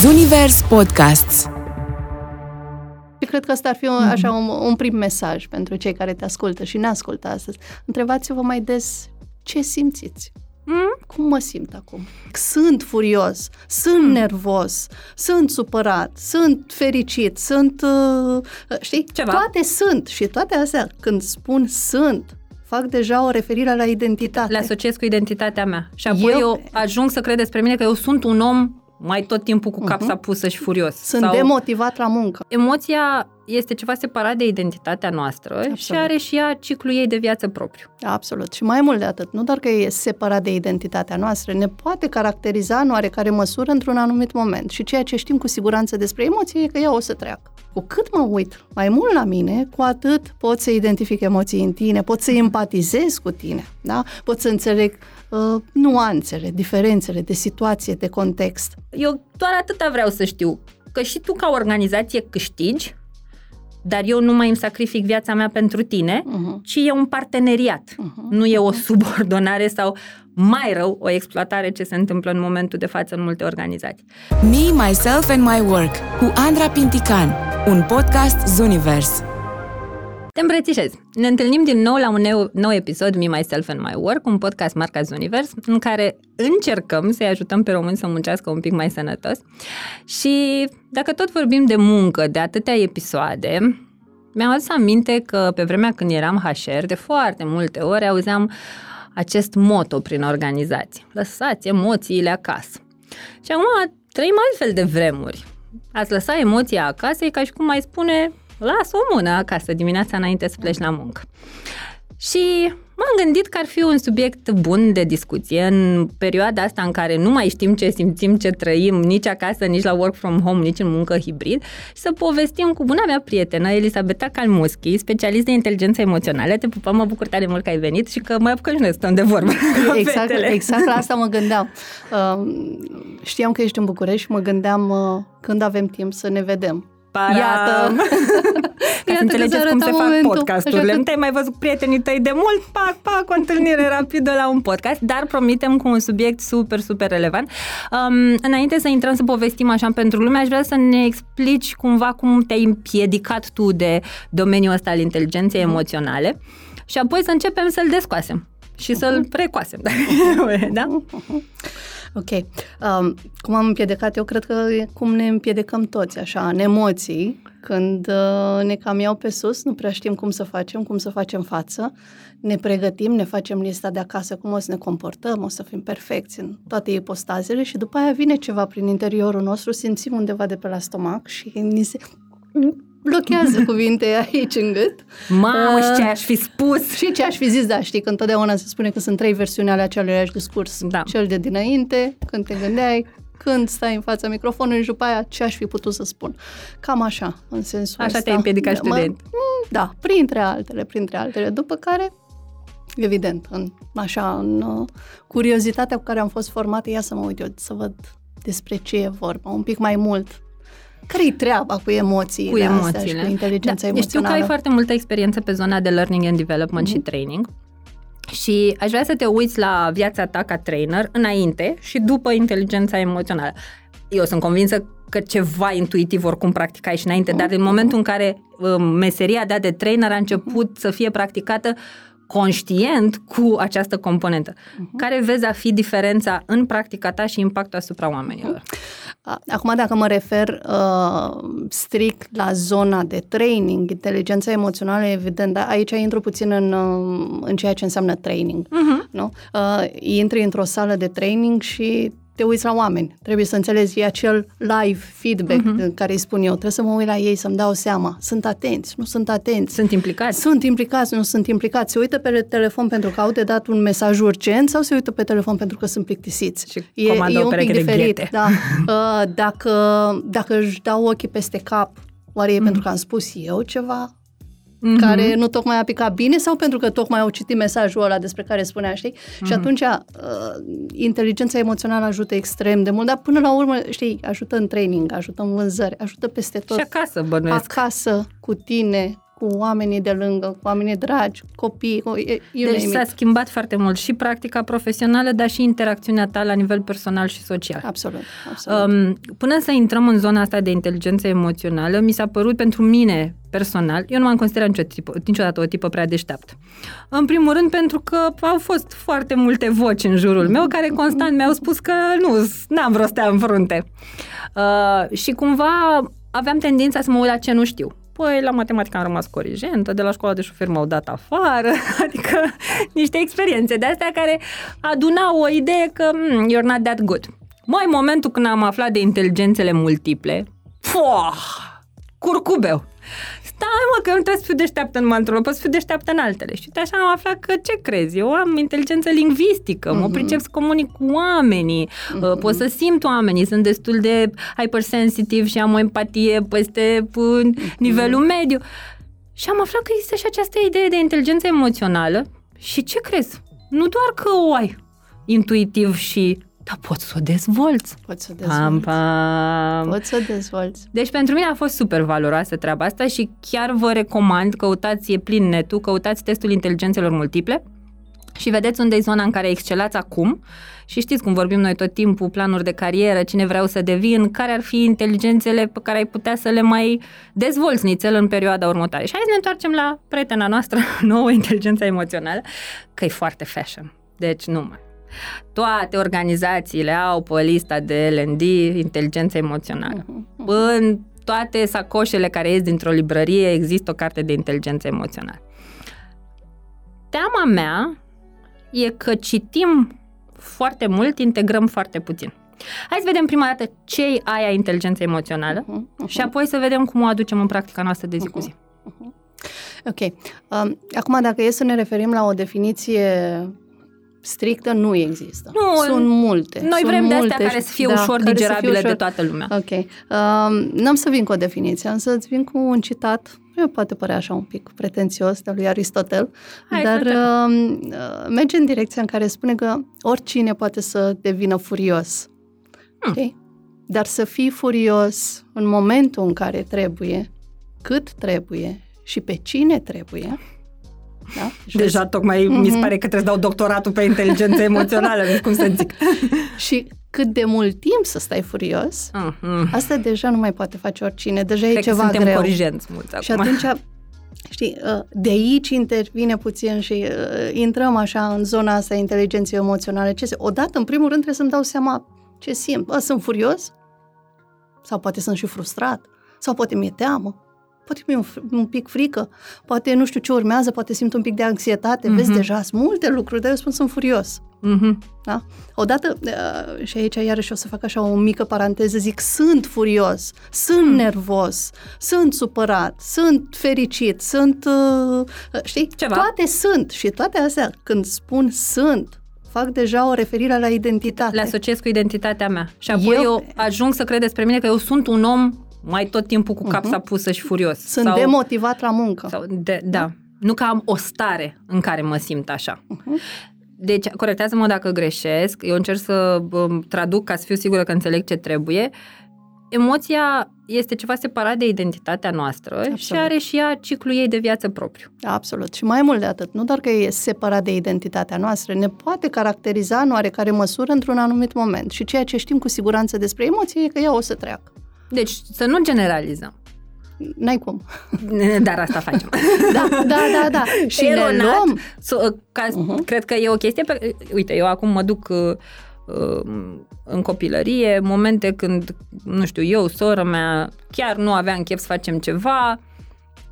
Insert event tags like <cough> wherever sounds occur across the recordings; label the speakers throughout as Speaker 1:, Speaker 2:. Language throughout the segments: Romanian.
Speaker 1: Zunivers Podcasts
Speaker 2: și cred că ăsta ar fi un, așa un, un prim mesaj pentru cei care te ascultă și ne ascultă astăzi. Întrebați-vă mai des ce simțiți. Mm? Cum mă simt acum? Sunt furios, sunt mm. nervos, sunt supărat, sunt fericit, sunt... Uh, știi?
Speaker 3: Ceva.
Speaker 2: Toate sunt și toate astea, când spun sunt, fac deja o referire la identitate.
Speaker 3: Le asociez cu identitatea mea. Și apoi eu, eu ajung să cred despre mine că eu sunt un om mai tot timpul cu capsa uh-huh. pusă și furios.
Speaker 2: Sunt sau... demotivat la muncă.
Speaker 3: Emoția este ceva separat de identitatea noastră Absolut. și are și ea ciclul ei de viață propriu.
Speaker 2: Absolut. Și mai mult de atât, nu doar că e separat de identitatea noastră, ne poate caracteriza în oarecare măsură într-un anumit moment. Și ceea ce știm cu siguranță despre emoție e că ea o să treacă. Cu cât mă uit mai mult la mine, cu atât pot să identific emoții în tine, pot să empatizez cu tine, da? pot să înțeleg uh, nuanțele, diferențele de situație, de context.
Speaker 3: Eu doar atâta vreau să știu, că și tu ca organizație câștigi, dar eu nu mai îmi sacrific viața mea pentru tine, uh-huh. ci e un parteneriat, uh-huh. nu e o subordonare sau mai rău, o exploatare ce se întâmplă în momentul de față în multe organizații.
Speaker 1: Me, Myself and My Work cu Andra Pintican, un podcast Zuniverse.
Speaker 3: Te îmbrățișez! Ne întâlnim din nou la un nou, nou episod Me, Myself and My Work, un podcast marca Univers, în care încercăm să-i ajutăm pe români să muncească un pic mai sănătos. Și dacă tot vorbim de muncă, de atâtea episoade, mi-am adus aminte că pe vremea când eram HR, de foarte multe ori auzeam acest moto prin organizație. Lăsați emoțiile acasă. Și acum trăim altfel de vremuri. Ați lăsa emoția acasă e ca și cum mai spune las o mână acasă dimineața înainte să pleci la muncă. Și m-am gândit că ar fi un subiect bun de discuție în perioada asta în care nu mai știm ce simțim, ce trăim, nici acasă, nici la work from home, nici în muncă hibrid, și să povestim cu buna mea prietenă, Elisabeta Calmuschi, specialist de inteligență emoțională. Te pupăm, mă bucur tare mult că ai venit și că mai apucăm și noi stăm de vorbă.
Speaker 2: Exact, <laughs> exact la asta mă gândeam. Uh, știam că ești în București și mă gândeam uh, când avem timp să ne vedem.
Speaker 3: Para... Iată! <laughs> Ca să înțelegeți cum se momentul. fac podcasturile. Că... Nu te-ai mai văzut prietenii tăi de mult, pac, pac, o întâlnire rapidă la un podcast, dar promitem cu un subiect super, super relevant. Um, înainte să intrăm să povestim așa pentru lume, aș vrea să ne explici cumva cum te-ai împiedicat tu de domeniul ăsta al inteligenței mm. emoționale și apoi să începem să-l descoasem și să-l precoasem. <laughs> da?
Speaker 2: Ok. Um, cum am împiedicat eu, cred că e cum ne împiedicăm toți, așa, în emoții, când uh, ne cam iau pe sus, nu prea știm cum să facem, cum să facem față, ne pregătim, ne facem lista de acasă, cum o să ne comportăm, o să fim perfecți în toate ipostazele și după aia vine ceva prin interiorul nostru, simțim undeva de pe la stomac și ni se blochează cuvinte aici în gât.
Speaker 3: Mamă, uh, și ce aș fi spus!
Speaker 2: Și ce aș fi zis, da, știi că întotdeauna se spune că sunt trei versiuni ale aceluiași discurs. Da. Cel de dinainte, când te gândeai, când stai în fața microfonului și după aia ce aș fi putut să spun. Cam așa, în sensul
Speaker 3: Așa
Speaker 2: ăsta.
Speaker 3: te-ai împiedicat student.
Speaker 2: Mm, da, printre altele, printre altele. După care, evident, în, așa, în uh, curiozitatea cu care am fost formată, ia să mă uit eu, să văd despre ce e vorba, un pic mai mult care-i treaba cu emoțiile
Speaker 3: cu emoțiile. Astea și
Speaker 2: cu inteligența da,
Speaker 3: emoțională? Știu că ai foarte multă experiență pe zona de learning and development mm-hmm. și mhm. training. Și aș vrea să te uiți la viața ta ca trainer înainte și după inteligența emoțională. Eu sunt convinsă că ceva intuitiv oricum practicai și înainte, dar în momentul în care uh, meseria de, de trainer a început să fie practicată, conștient cu această componentă. Uh-huh. Care vezi a fi diferența în practica ta și impactul asupra oamenilor?
Speaker 2: Acum, dacă mă refer uh, strict la zona de training, inteligența emoțională, evident, dar aici intru puțin în, uh, în ceea ce înseamnă training. Uh-huh. Nu? Uh, intri într-o sală de training și te uiți la oameni. Trebuie să înțelegi acel live feedback uh-huh. care îi spun eu. Trebuie să mă uit la ei, să-mi dau seama. Sunt atenți, nu sunt atenți.
Speaker 3: Sunt implicați.
Speaker 2: Sunt implicați, nu sunt implicați. Se uită pe telefon pentru că au de dat un mesaj urgent sau se uită pe telefon pentru că sunt plictisiți.
Speaker 3: Și e, e un pic diferit.
Speaker 2: Da. <laughs> Uh, dacă, dacă își dau ochii peste cap, oare e uh-huh. pentru că am spus eu ceva? Mm-hmm. care nu tocmai a picat bine sau pentru că tocmai au citit mesajul ăla despre care spunea, știi? Mm-hmm. Și atunci uh, inteligența emoțională ajută extrem de mult, dar până la urmă, știi, ajută în training, ajută în vânzări, ajută peste tot.
Speaker 3: Și acasă, bănuiesc.
Speaker 2: Acasă, cu tine, cu oamenii de lângă, cu oamenii dragi, copii, cu, you
Speaker 3: Deci
Speaker 2: name
Speaker 3: s-a
Speaker 2: it.
Speaker 3: schimbat foarte mult și practica profesională, dar și interacțiunea ta la nivel personal și social.
Speaker 2: Absolut, absolut.
Speaker 3: Um, până să intrăm în zona asta de inteligență emoțională, mi s-a părut pentru mine personal, eu nu m-am considerat niciodată, tipă, niciodată o tipă prea deșteaptă. În primul rând pentru că au fost foarte multe voci în jurul meu care constant mi-au spus că nu, n-am vreo stea în frunte. Uh, și cumva aveam tendința să mă uit la ce nu știu. Păi, la matematică am rămas corigentă, de la școala de șofer m-au dat afară, <laughs> adică niște experiențe de astea care adunau o idee că mm, you're not that good. Mai în momentul când am aflat de inteligențele multiple, fuah, curcubeu. Stai mă, că nu trebuie să fiu deșteaptă numai într-unul, pot să fiu deșteaptă în altele. Și uite așa am aflat că ce crezi? Eu am inteligență lingvistică, mm-hmm. mă pricep să comunic cu oamenii, mm-hmm. pot să simt oamenii, sunt destul de hypersensitive și am o empatie peste mm-hmm. nivelul mediu. Și am aflat că există și această idee de inteligență emoțională și ce crezi? Nu doar că o ai intuitiv și dar poți să o dezvolți.
Speaker 2: Poți să o dezvolți.
Speaker 3: Pam, pam.
Speaker 2: Poți să o dezvolți.
Speaker 3: Deci pentru mine a fost super valoroasă treaba asta și chiar vă recomand, căutați, e plin netul, căutați testul inteligențelor multiple și vedeți unde e zona în care excelați acum și știți cum vorbim noi tot timpul, planuri de carieră, cine vreau să devin, care ar fi inteligențele pe care ai putea să le mai dezvolți nițel în perioada următoare. Și hai să ne întoarcem la prietena noastră <laughs> nouă, inteligența emoțională, că e foarte fashion. Deci nu mai. Toate organizațiile au pe lista de L&D inteligență emoțională. Uh-huh. În toate sacoșele care ies dintr-o librărie există o carte de inteligență emoțională. Teama mea e că citim foarte mult, integrăm foarte puțin. Hai să vedem prima dată ce e aia inteligență emoțională uh-huh, uh-huh. și apoi să vedem cum o aducem în practica noastră de zi uh-huh, cu zi.
Speaker 2: Uh-huh. Ok. Um, acum, dacă e să ne referim la o definiție strictă nu există.
Speaker 3: Nu,
Speaker 2: Sunt multe.
Speaker 3: Noi
Speaker 2: Sunt
Speaker 3: vrem de
Speaker 2: multe
Speaker 3: astea care să fie da, ușor digerabile ușor... de toată lumea.
Speaker 2: Ok. Um, n-am să vin cu o definiție, însă îți vin cu un citat, eu poate părea așa un pic pretențios, de lui Aristotel,
Speaker 3: Hai,
Speaker 2: dar uh, merge în direcția în care spune că oricine poate să devină furios. Hmm. Okay? Dar să fii furios în momentul în care trebuie, cât trebuie și pe cine trebuie, da?
Speaker 3: Și Deja tocmai mm-hmm. mi se pare că trebuie să dau doctoratul pe inteligență emoțională, nu cum să zic. <laughs>
Speaker 2: și cât de mult timp să stai furios, mm-hmm. asta deja nu mai poate face oricine, deja
Speaker 3: Cred
Speaker 2: e ceva
Speaker 3: că suntem
Speaker 2: greu.
Speaker 3: corigenți mulți
Speaker 2: Și
Speaker 3: acum.
Speaker 2: atunci, știi, de aici intervine puțin și intrăm așa în zona asta inteligenței emoționale. Ce, odată, în primul rând, trebuie să-mi dau seama ce simt. Bă, sunt furios? Sau poate sunt și frustrat? Sau poate mi-e teamă? Poate mi-e un, un pic frică, poate nu știu ce urmează, poate simt un pic de anxietate, mm-hmm. vezi deja, sunt multe lucruri, dar eu spun sunt furios.
Speaker 3: Mm-hmm.
Speaker 2: Da? Odată, uh, și aici iarăși o să fac așa o mică paranteză, zic, sunt furios, sunt mm. nervos, sunt supărat, sunt fericit, sunt, uh, știi,
Speaker 3: Ceva.
Speaker 2: toate sunt și toate astea, când spun sunt, fac deja o referire la identitate.
Speaker 3: Le asociez cu identitatea mea. Și apoi eu, eu ajung să cred despre mine că eu sunt un om mai tot timpul cu capsa uh-huh. pusă și furios.
Speaker 2: Sunt sau, demotivat la muncă.
Speaker 3: Sau de, da. da. Nu că am o stare în care mă simt așa. Uh-huh. Deci, corectează-mă dacă greșesc. Eu încerc să um, traduc ca să fiu sigură că înțeleg ce trebuie. Emoția este ceva separat de identitatea noastră Absolut. și are și ea ciclul ei de viață propriu.
Speaker 2: Absolut. Și mai mult de atât, nu doar că e separat de identitatea noastră, ne poate caracteriza în oarecare măsură într-un anumit moment. Și ceea ce știm cu siguranță despre emoție e că ea o să treacă.
Speaker 3: Deci să nu generalizăm.
Speaker 2: N-ai cum. <laughs>
Speaker 3: Dar asta facem. <laughs>
Speaker 2: da, da, da, da. <laughs> Și Eronat, ne luăm.
Speaker 3: So, ca, uh-huh. Cred că e o chestie pe... Uite, eu acum mă duc uh, în copilărie, momente când, nu știu, eu, sora mea, chiar nu aveam chef să facem ceva,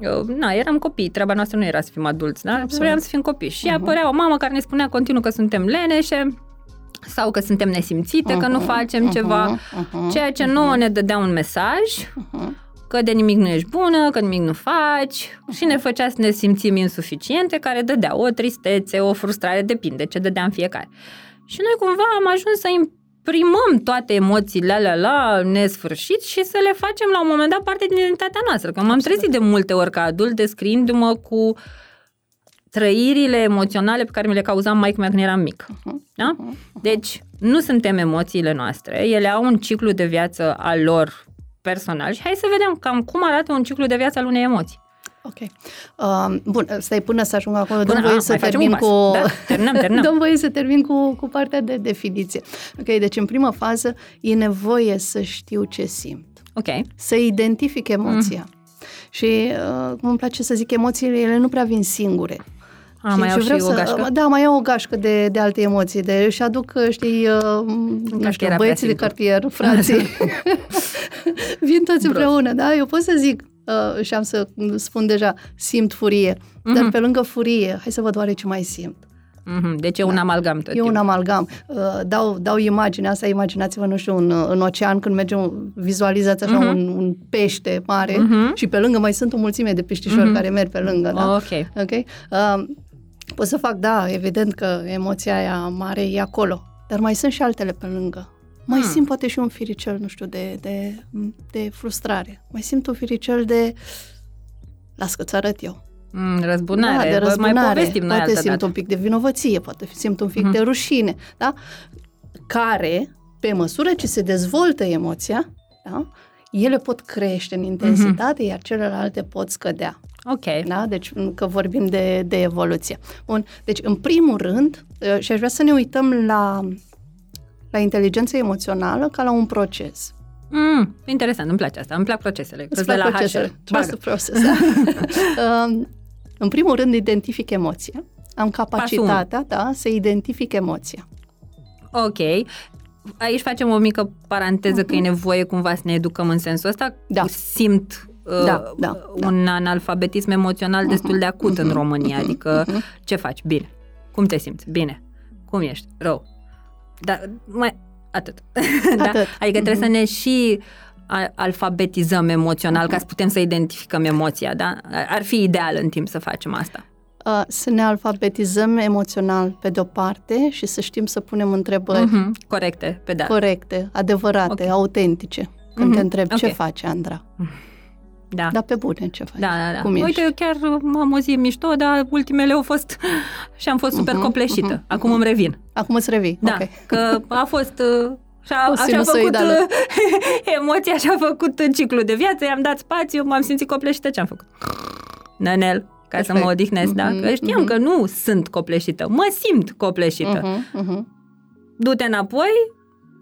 Speaker 3: eu, na, eram copii, treaba noastră nu era să fim adulți, da? Absolut. Vreau să fim copii. Și uh-huh. apărea o mamă care ne spunea continuu că suntem leneșe, sau că suntem nesimțite, uh-huh, că nu facem uh-huh, ceva, uh-huh, ceea ce uh-huh. nouă ne dădea un mesaj uh-huh. că de nimic nu ești bună, că nimic nu faci uh-huh. și ne făcea să ne simțim insuficiente, care dădea o tristețe, o frustrare, depinde ce dădeam fiecare. Și noi cumva am ajuns să imprimăm toate emoțiile alea la nesfârșit și să le facem la un moment dat parte din identitatea noastră. Că m-am trezit de multe ori ca adult descriindu-mă cu trăirile emoționale pe care mi le cauzam mai mea când eram mic. Uh-huh, da? Uh-huh. Deci, nu suntem emoțiile noastre, ele au un ciclu de viață al lor personal și hai să vedem cam cum arată un ciclu de viață al unei emoții.
Speaker 2: Ok. Uh, bun, stai până să ajung acolo.
Speaker 3: Până,
Speaker 2: Dăm voie
Speaker 3: a,
Speaker 2: să
Speaker 3: mai facem
Speaker 2: termin
Speaker 3: un
Speaker 2: cu...
Speaker 3: pas. Da, terminăm, terminăm. <laughs>
Speaker 2: Dăm voie să termin cu, cu partea de definiție. Ok, deci în prima fază e nevoie să știu ce simt.
Speaker 3: Ok.
Speaker 2: Să identific emoția.
Speaker 3: Mm.
Speaker 2: Și, uh, cum îmi place să zic, emoțiile, ele nu prea vin singure.
Speaker 3: A, mai au și
Speaker 2: vreau
Speaker 3: o gașcă?
Speaker 2: Da, mai au o gașcă de, de alte emoții. De, și aduc, știi, uh, nu
Speaker 3: că
Speaker 2: știu,
Speaker 3: era
Speaker 2: băieții de
Speaker 3: prea simplu.
Speaker 2: cartier, <laughs> frații. <laughs> Vin toți împreună, da? Eu pot să zic, uh, și am să spun deja, simt furie.
Speaker 3: Mhm.
Speaker 2: Dar pe lângă furie, hai să văd oare ce mai simt.
Speaker 3: Mhm, Deci e un amalgam tot
Speaker 2: E un
Speaker 3: timpul.
Speaker 2: amalgam. Uh, Dau, dau imaginea asta, imaginați-vă, nu știu, în, în ocean, când mergem, vizualizați așa
Speaker 3: Mhm.
Speaker 2: un, un pește mare
Speaker 3: Mhm.
Speaker 2: și pe lângă mai sunt o mulțime de peștișori
Speaker 3: Mhm.
Speaker 2: care merg pe lângă, da?
Speaker 3: Ok.
Speaker 2: Ok? Uh, pot să fac, da, evident că emoția aia mare e acolo, dar mai sunt și altele pe lângă. Mai
Speaker 3: Hmm.
Speaker 2: simt poate și un firicel, nu știu, de, de, de frustrare. Mai simt un firicel de las că-ți arăt eu.
Speaker 3: Mm, răzbunare.
Speaker 2: Da, de
Speaker 3: Bă,
Speaker 2: răzbunare.
Speaker 3: Mai povestim noi
Speaker 2: poate
Speaker 3: altă
Speaker 2: simt
Speaker 3: dată.
Speaker 2: un pic de vinovăție, poate simt un pic
Speaker 3: Mhm.
Speaker 2: de rușine, da? Care, pe măsură ce se dezvoltă emoția, da? Ele pot crește în intensitate, iar celelalte pot scădea.
Speaker 3: Ok.
Speaker 2: Da? Deci, că vorbim de, de evoluție. Bun. Deci, în primul rând, uh, și aș vrea să ne uităm la, la inteligența emoțională ca la un proces.
Speaker 3: Mm, interesant, îmi place asta. Îmi plac procesele.
Speaker 2: Îți
Speaker 3: Că-s de
Speaker 2: plac
Speaker 3: la
Speaker 2: procesele?
Speaker 3: HR.
Speaker 2: Trust the
Speaker 3: Bagă.
Speaker 2: process. da? Um, <laughs> în primul rând, identific emoția. Am capacitatea da, să identific emoția.
Speaker 3: Ok. Aici facem o mică paranteză că e nevoie cumva să ne educăm în sensul ăsta.
Speaker 2: Mhm. Da.
Speaker 3: Simt uh,
Speaker 2: Da, da,
Speaker 3: un analfabetism emoțional destul de acut în
Speaker 2: mhm,
Speaker 3: România.
Speaker 2: mhm,
Speaker 3: Adică,
Speaker 2: mhm.
Speaker 3: ce faci? Bine. Cum te simți? Bine. Cum ești? Rău. Dar mai... Atât. <laughs> da?
Speaker 2: Atât.
Speaker 3: Adică trebuie
Speaker 2: Mhm.
Speaker 3: să ne și a- alfabetizăm emoțional ca să putem să identificăm emoția, da? Ar fi ideal în timp să facem asta.
Speaker 2: Uh, să ne alfabetizăm emoțional pe de-o parte și să știm să punem întrebări
Speaker 3: Mhm. Corecte, pe da.
Speaker 2: corecte, adevărate,
Speaker 3: Ok.
Speaker 2: autentice. Când
Speaker 3: Mhm,
Speaker 2: te întreb ce
Speaker 3: ok.
Speaker 2: faci, Andra?
Speaker 3: Da.
Speaker 2: Dar pe bune, ce faci?
Speaker 3: Da, da, da.
Speaker 2: Cum
Speaker 3: Uite,
Speaker 2: ești?
Speaker 3: eu chiar am o zi mișto, dar ultimele au fost <laughs> și am fost super
Speaker 2: Mhm,
Speaker 3: copleșită.
Speaker 2: mhm,
Speaker 3: Acum îmi revin.
Speaker 2: Acum îți revii.
Speaker 3: Da,
Speaker 2: Ok.
Speaker 3: că a fost... uh, Și a,
Speaker 2: O
Speaker 3: așa a făcut
Speaker 2: sinusoidală.
Speaker 3: uh, emoția și a făcut uh, <laughs> ciclul de viață, i-am dat spațiu, m-am simțit copleșită, ce am făcut? Nănel, ca să
Speaker 2: Perfect.
Speaker 3: mă odihnesc, da?
Speaker 2: Mhm,
Speaker 3: Că știam
Speaker 2: mhm.
Speaker 3: că nu sunt copleșită, mă simt copleșită.
Speaker 2: Uh-huh, uh-huh.
Speaker 3: Du-te înapoi,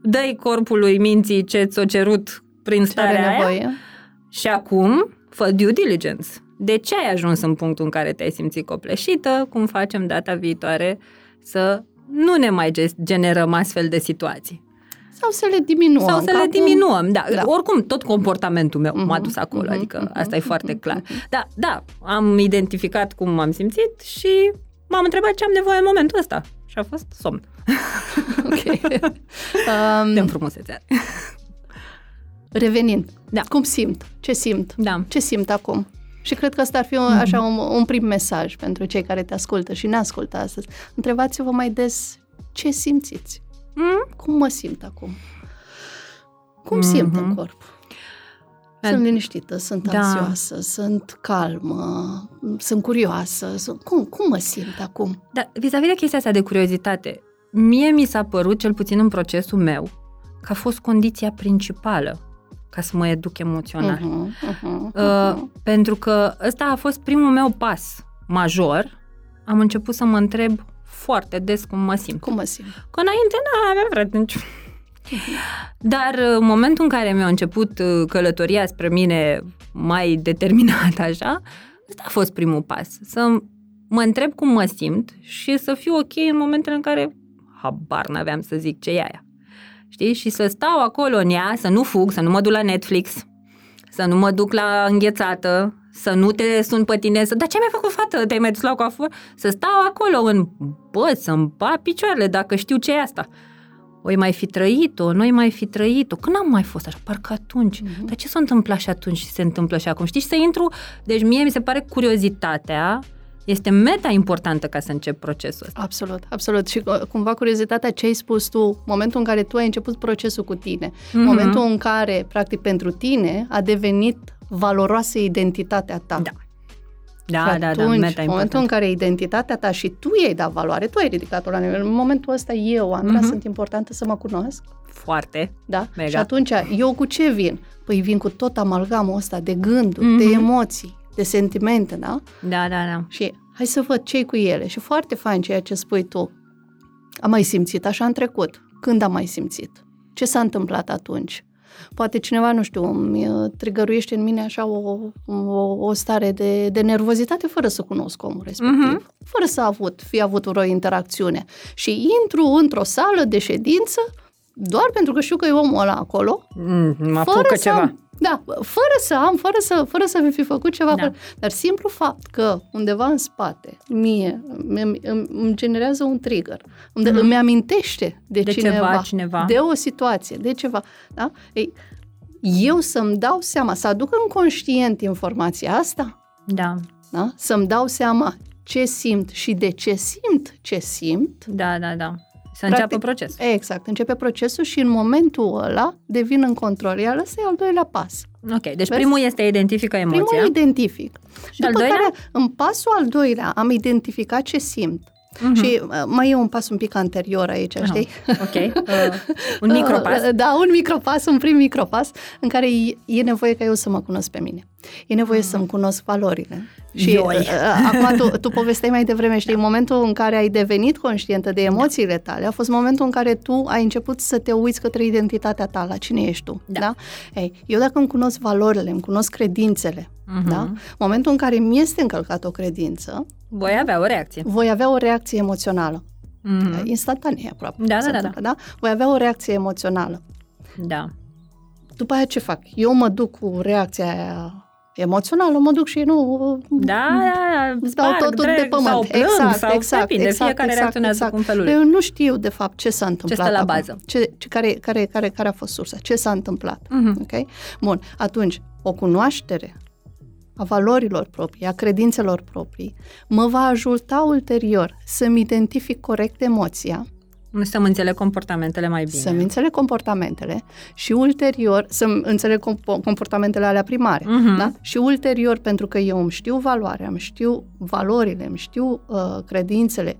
Speaker 3: dă-i corpului minții ce ți-o cerut prin
Speaker 2: Ce are
Speaker 3: starea aia
Speaker 2: nevoie?
Speaker 3: și acum fă due diligence. De ce ai ajuns în punctul în care te-ai simțit copleșită? Cum facem data viitoare să nu ne mai ge- generăm astfel de situații?
Speaker 2: Sau să le diminuăm.
Speaker 3: Sau să
Speaker 2: că
Speaker 3: le
Speaker 2: acum-
Speaker 3: diminuăm. Da.
Speaker 2: Da.
Speaker 3: Oricum, tot comportamentul meu m-a
Speaker 2: Mhm,
Speaker 3: dus acolo,
Speaker 2: mhm,
Speaker 3: adică
Speaker 2: mhm,
Speaker 3: asta e foarte
Speaker 2: mhm,
Speaker 3: clar.
Speaker 2: mhm.
Speaker 3: Da, da, am identificat cum m-am simțit și m-am întrebat ce am nevoie în momentul ăsta. Și a fost somn. <laughs>
Speaker 2: Ok. <laughs> um,
Speaker 3: De frumusețe.
Speaker 2: revenind.
Speaker 3: Da.
Speaker 2: Cum simt? Ce simt?
Speaker 3: Da.
Speaker 2: Ce simt acum? Și cred că ăsta ar fi un, așa un, un prim mesaj pentru cei care te ascultă și ne ascultă astăzi. Întrebați-vă mai des ce simțiți.
Speaker 3: Mm?
Speaker 2: Cum mă simt acum? Cum simt
Speaker 3: Mhm.
Speaker 2: în corp?
Speaker 3: Da.
Speaker 2: Sunt liniștită, sunt
Speaker 3: Da.
Speaker 2: anxioasă, sunt calmă, sunt curioasă. Sunt... Cum, cum mă simt acum?
Speaker 3: Dar vis-a-vis de chestia asta de curiozitate, mie mi s-a părut, cel puțin în procesul meu, că a fost condiția principală ca să mă educ emoțional.
Speaker 2: Uh-huh, uh-huh,
Speaker 3: Uh,
Speaker 2: uh-huh.
Speaker 3: pentru că ăsta a fost primul meu pas major. Am început să mă întreb foarte des cum mă simt.
Speaker 2: Cum mă simt?
Speaker 3: Că înainte nu aveam vreo nici... <laughs> Dar uh, în momentul în care mi-a început uh, călătoria spre mine mai determinată așa, ăsta a fost primul pas. Să mă întreb cum mă simt și să fiu ok în momentele în care habar n-aveam să zic ce e aia. Știi? Și să stau acolo în ea, să nu fug, să nu mă duc la Netflix, să nu mă duc la înghețată, să nu te sun pe tine, să, dar ce mi-ai făcut, fată? Te-ai mai dus la coafor? Să stau acolo în, bă, să-mi bat picioarele dacă știu ce e asta. Oi mai fi trăit-o, noi mai fi trăit-o. Când am mai fost așa? Parcă atunci.
Speaker 2: Mhm.
Speaker 3: Dar ce s-a întâmplat și atunci și se întâmplă și acum? Știi, și să intru... Deci mie mi se pare curiozitatea este meta importantă ca să încep procesul ăsta.
Speaker 2: Absolut, absolut. Și uh, cumva curiozitatea ce ai spus tu, momentul în care tu ai început procesul cu tine,
Speaker 3: Mhm.
Speaker 2: momentul în care, practic, pentru tine a devenit valoroasă identitatea ta.
Speaker 3: Da. Da,
Speaker 2: și
Speaker 3: da,
Speaker 2: atunci,
Speaker 3: da, meta
Speaker 2: în momentul
Speaker 3: importantă.
Speaker 2: în care identitatea ta și tu i-ai dat valoare, tu ai ridicat-o la nivel. În momentul ăsta eu, Andra,
Speaker 3: Mhm.
Speaker 2: sunt importantă să mă cunosc,
Speaker 3: Foarte.
Speaker 2: da?
Speaker 3: Mega.
Speaker 2: Și atunci, eu cu ce vin? Păi vin cu tot amalgamul ăsta de gânduri,
Speaker 3: Mhm.
Speaker 2: de emoții, de sentimente, da?
Speaker 3: Da, da, da.
Speaker 2: Și hai să văd ce cu ele. Și foarte fain ceea ce spui tu. Am mai simțit așa în trecut. Când am mai simțit? Ce s-a întâmplat atunci? Poate cineva, nu știu, îmi uh, trigăruiește în mine așa o, o, o stare de, de nervozitate fără să cunosc omul respectiv. Uh-huh. Fără să a avut, fi avut o interacțiune. Și intru într-o sală de ședință doar pentru că știu că e omul ăla acolo.
Speaker 3: Mm, mă fără să ceva.
Speaker 2: Am, da, fără să am, fără să, fără să fi făcut ceva. Da. Fără, dar simplu fapt că undeva în spate, mie, îmi, îmi, îmi generează un trigger, îmi, mm-hmm. îmi amintește de,
Speaker 3: de
Speaker 2: cineva,
Speaker 3: ceva, cineva,
Speaker 2: de o situație, de ceva. Da? Ei, eu să-mi dau seama, să aduc în conștient informația asta,
Speaker 3: da.
Speaker 2: Da? să-mi dau seama ce simt și de ce simt ce simt.
Speaker 3: Da, da, da. Să Practic, înceapă procesul.
Speaker 2: Exact, începe procesul și în momentul ăla devin în control, iar ăsta e al doilea pas.
Speaker 3: Ok, deci Vezi? primul este identifică emoția.
Speaker 2: Primul identific. Și După al doilea? care, în pasul al doilea, am identificat ce simt. Uh-huh. Și uh, mai e un pas un pic anterior aici, uh-huh. știi?
Speaker 3: Ok. Uh, un <laughs> micropas. Uh,
Speaker 2: da, un micropas, un prim micropas în care e, e nevoie ca eu să mă cunosc pe mine. E nevoie uh-huh. să-mi cunosc valorile. Și uh, uh, acum tu, tu povesteai mai devreme, știi, da. momentul în care ai devenit conștientă de emoțiile tale, a fost momentul în care tu ai început să te uiți către identitatea ta, la cine ești tu. Da. da? Ei, eu dacă îmi cunosc valorile, îmi cunosc credințele, uh-huh. da? momentul în care mi este încălcată o credință,
Speaker 3: voi avea o reacție.
Speaker 2: Voi avea o reacție emoțională. Mm-hmm. Instantanee aproape.
Speaker 3: Da, da, da, da.
Speaker 2: da? Voi avea o reacție emoțională.
Speaker 3: Da.
Speaker 2: După aia ce fac? Eu mă duc cu reacția aia emoțională, mă duc și nu...
Speaker 3: Da, da,
Speaker 2: da dau totul
Speaker 3: trec,
Speaker 2: de pământ.
Speaker 3: Sau plâng,
Speaker 2: exact,
Speaker 3: sau
Speaker 2: exact,
Speaker 3: depinde,
Speaker 2: exact,
Speaker 3: fiecare
Speaker 2: exact,
Speaker 3: reacționează
Speaker 2: exact.
Speaker 3: cum felul.
Speaker 2: Eu nu știu, de fapt, ce s-a întâmplat
Speaker 3: Ce stă la
Speaker 2: acum.
Speaker 3: bază.
Speaker 2: Ce, care, care, care, care a fost sursa? Ce s-a întâmplat?
Speaker 3: Mm-hmm.
Speaker 2: Okay? Bun, atunci, o cunoaștere a valorilor proprii, a credințelor proprii, mă va ajuta ulterior să-mi identific corect emoția,
Speaker 3: să-mi înțeleg comportamentele mai bine.
Speaker 2: Să-mi înțeleg comportamentele și ulterior să-mi înțeleg comportamentele alea primare. Uh-huh. Da? Și ulterior, pentru că eu îmi știu valoarea, îmi știu valorile, îmi știu uh, credințele,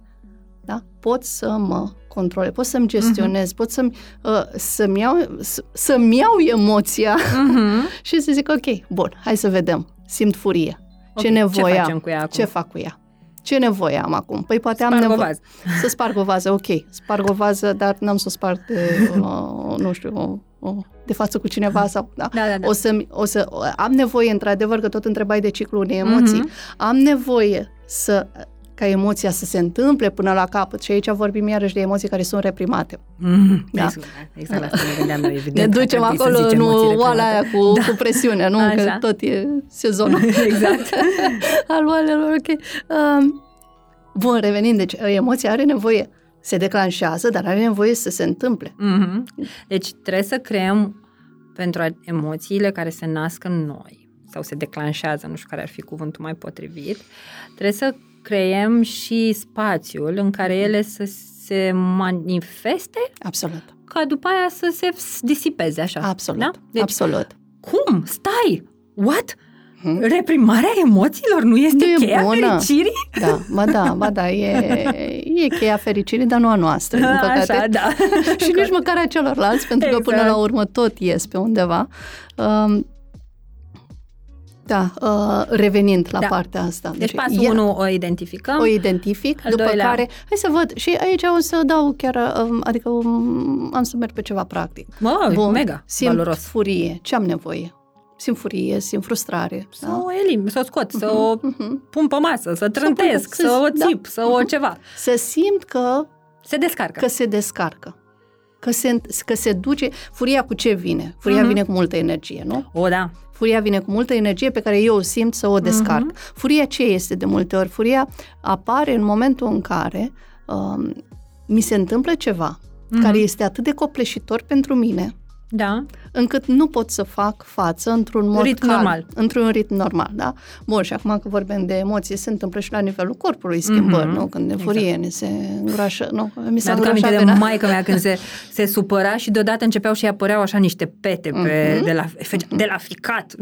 Speaker 2: da? pot să mă controle, pot să-mi gestionez, uh-huh. pot să-mi, uh, să-mi, iau, să, să-mi iau emoția uh-huh. <laughs> și să zic, ok, bun, hai să vedem simt furie. Okay. Ce nevoie
Speaker 3: ce
Speaker 2: am?
Speaker 3: Cu ea acum?
Speaker 2: Ce fac cu ea? Ce nevoie am acum? Păi poate
Speaker 3: sparg
Speaker 2: am nevoie...
Speaker 3: o vază.
Speaker 2: Să sparg o vază, ok. Sparg o vază, dar n-am să o sparg de, uh, nu știu, uh, de față cu cineva sau... Da.
Speaker 3: Da, da, da.
Speaker 2: O, să, o să am nevoie, într-adevăr, că tot întrebai de ciclul unei emoții, mm-hmm. am nevoie să ca emoția să se întâmple până la capăt. Și aici vorbim iarăși de emoții care sunt reprimate.
Speaker 3: Mm, da. Exact, exact la asta ne gândeam noi, evident.
Speaker 2: Ne ducem acolo, nu oala aia cu, da. cu presiunea, nu? Așa. Că tot e sezonul. <laughs>
Speaker 3: exact. <laughs>
Speaker 2: Al oalelor, ok. Um, bun, revenind, deci emoția are nevoie, se declanșează, dar are nevoie să se întâmple.
Speaker 3: Mm-hmm. Deci trebuie să creăm pentru emoțiile care se nasc în noi sau se declanșează, nu știu care ar fi cuvântul mai potrivit, trebuie să creăm și spațiul în care ele să se manifeste.
Speaker 2: Absolut.
Speaker 3: Ca după aia să se disipeze așa.
Speaker 2: Absolut.
Speaker 3: Da?
Speaker 2: Deci, Absolut.
Speaker 3: Cum? Stai! What? Hmm? Reprimarea emoțiilor nu este nu cheia bună. fericirii?
Speaker 2: Da, ba da, ba da, e, e cheia fericirii, dar nu a noastră, din <laughs> păcate.
Speaker 3: Așa, da. <laughs>
Speaker 2: și nici măcar a celorlalți, pentru exact. că până la urmă tot ies pe undeva. Um, da, uh, revenind la da. partea asta.
Speaker 3: Deci, deci pasul 1 o identificăm.
Speaker 2: O identific, Al după doilea... care, hai să văd, și aici o să dau chiar, um, adică um, am să merg pe ceva practic.
Speaker 3: Mă, Bun, mega
Speaker 2: simt
Speaker 3: valoros.
Speaker 2: furie, ce am nevoie? Simt furie, simt frustrare.
Speaker 3: Să da? o elim, să o scot, uh-huh, să o uh-huh. pun pe masă, să trântesc, să, să o da. țip, da. să o ceva.
Speaker 2: Să simt că...
Speaker 3: Se descarcă.
Speaker 2: Că se descarcă. Că se, că se duce... Furia cu ce vine? Furia uh-huh. vine cu multă energie, nu?
Speaker 3: O, da.
Speaker 2: Furia vine cu multă energie pe care eu o simt să o descarc. Uh-huh. Furia ce este de multe ori? Furia apare în momentul în care um, mi se întâmplă ceva uh-huh. care este atât de copleșitor pentru mine,
Speaker 3: da.
Speaker 2: încât nu pot să fac față într-un mod
Speaker 3: ritm
Speaker 2: calm,
Speaker 3: normal.
Speaker 2: într-un ritm normal, da? Bun, și acum că vorbim de emoții, se întâmplă și la nivelul corpului schimbări, mm-hmm. nu? Când ne furie, exact. ne se îngroașă, nu?
Speaker 3: Mi s-a Mi-aduc aminte de maica mea când se, <laughs> se supăra și deodată începeau și apăreau așa niște pete pe, mm-hmm. de, la, de la ficat.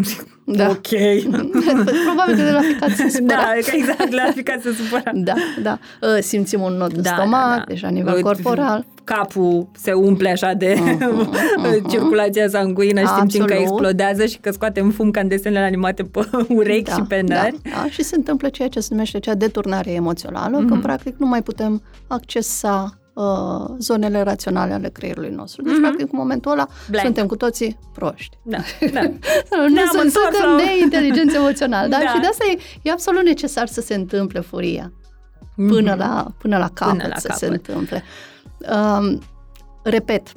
Speaker 2: Da. <laughs>
Speaker 3: ok. <laughs>
Speaker 2: Probabil că de la ficat se supăra.
Speaker 3: Da, exact, de la ficat se supăra.
Speaker 2: Da, da. Simțim un nod în da, stomac, da, da. deci la nivel corporal
Speaker 3: capul se umple așa de
Speaker 2: Mhm, <laughs>
Speaker 3: circulația sanguină și simțim că
Speaker 2: Absolut.
Speaker 3: explodează și că scoatem fum ca în desenele animate pe <laughs> urechi și pe nări.
Speaker 2: Da, da, și se întâmplă ceea ce se numește cea deturnare emoțională,
Speaker 3: Mhm.
Speaker 2: că practic nu mai putem accesa uh, zonele raționale ale creierului nostru. Deci,
Speaker 3: Mhm.
Speaker 2: practic, în momentul ăla
Speaker 3: Blank.
Speaker 2: suntem cu toții proști.
Speaker 3: Da, <laughs> da.
Speaker 2: Nu
Speaker 3: Ne-am
Speaker 2: sunt,
Speaker 3: întors
Speaker 2: suntem
Speaker 3: la-
Speaker 2: de inteligență emoțională, da?
Speaker 3: Da.
Speaker 2: Și de asta e, e absolut necesar să se întâmple furia până, la, până la capăt
Speaker 3: Mhm. la
Speaker 2: să
Speaker 3: capăt.
Speaker 2: se întâmple. Um, repet,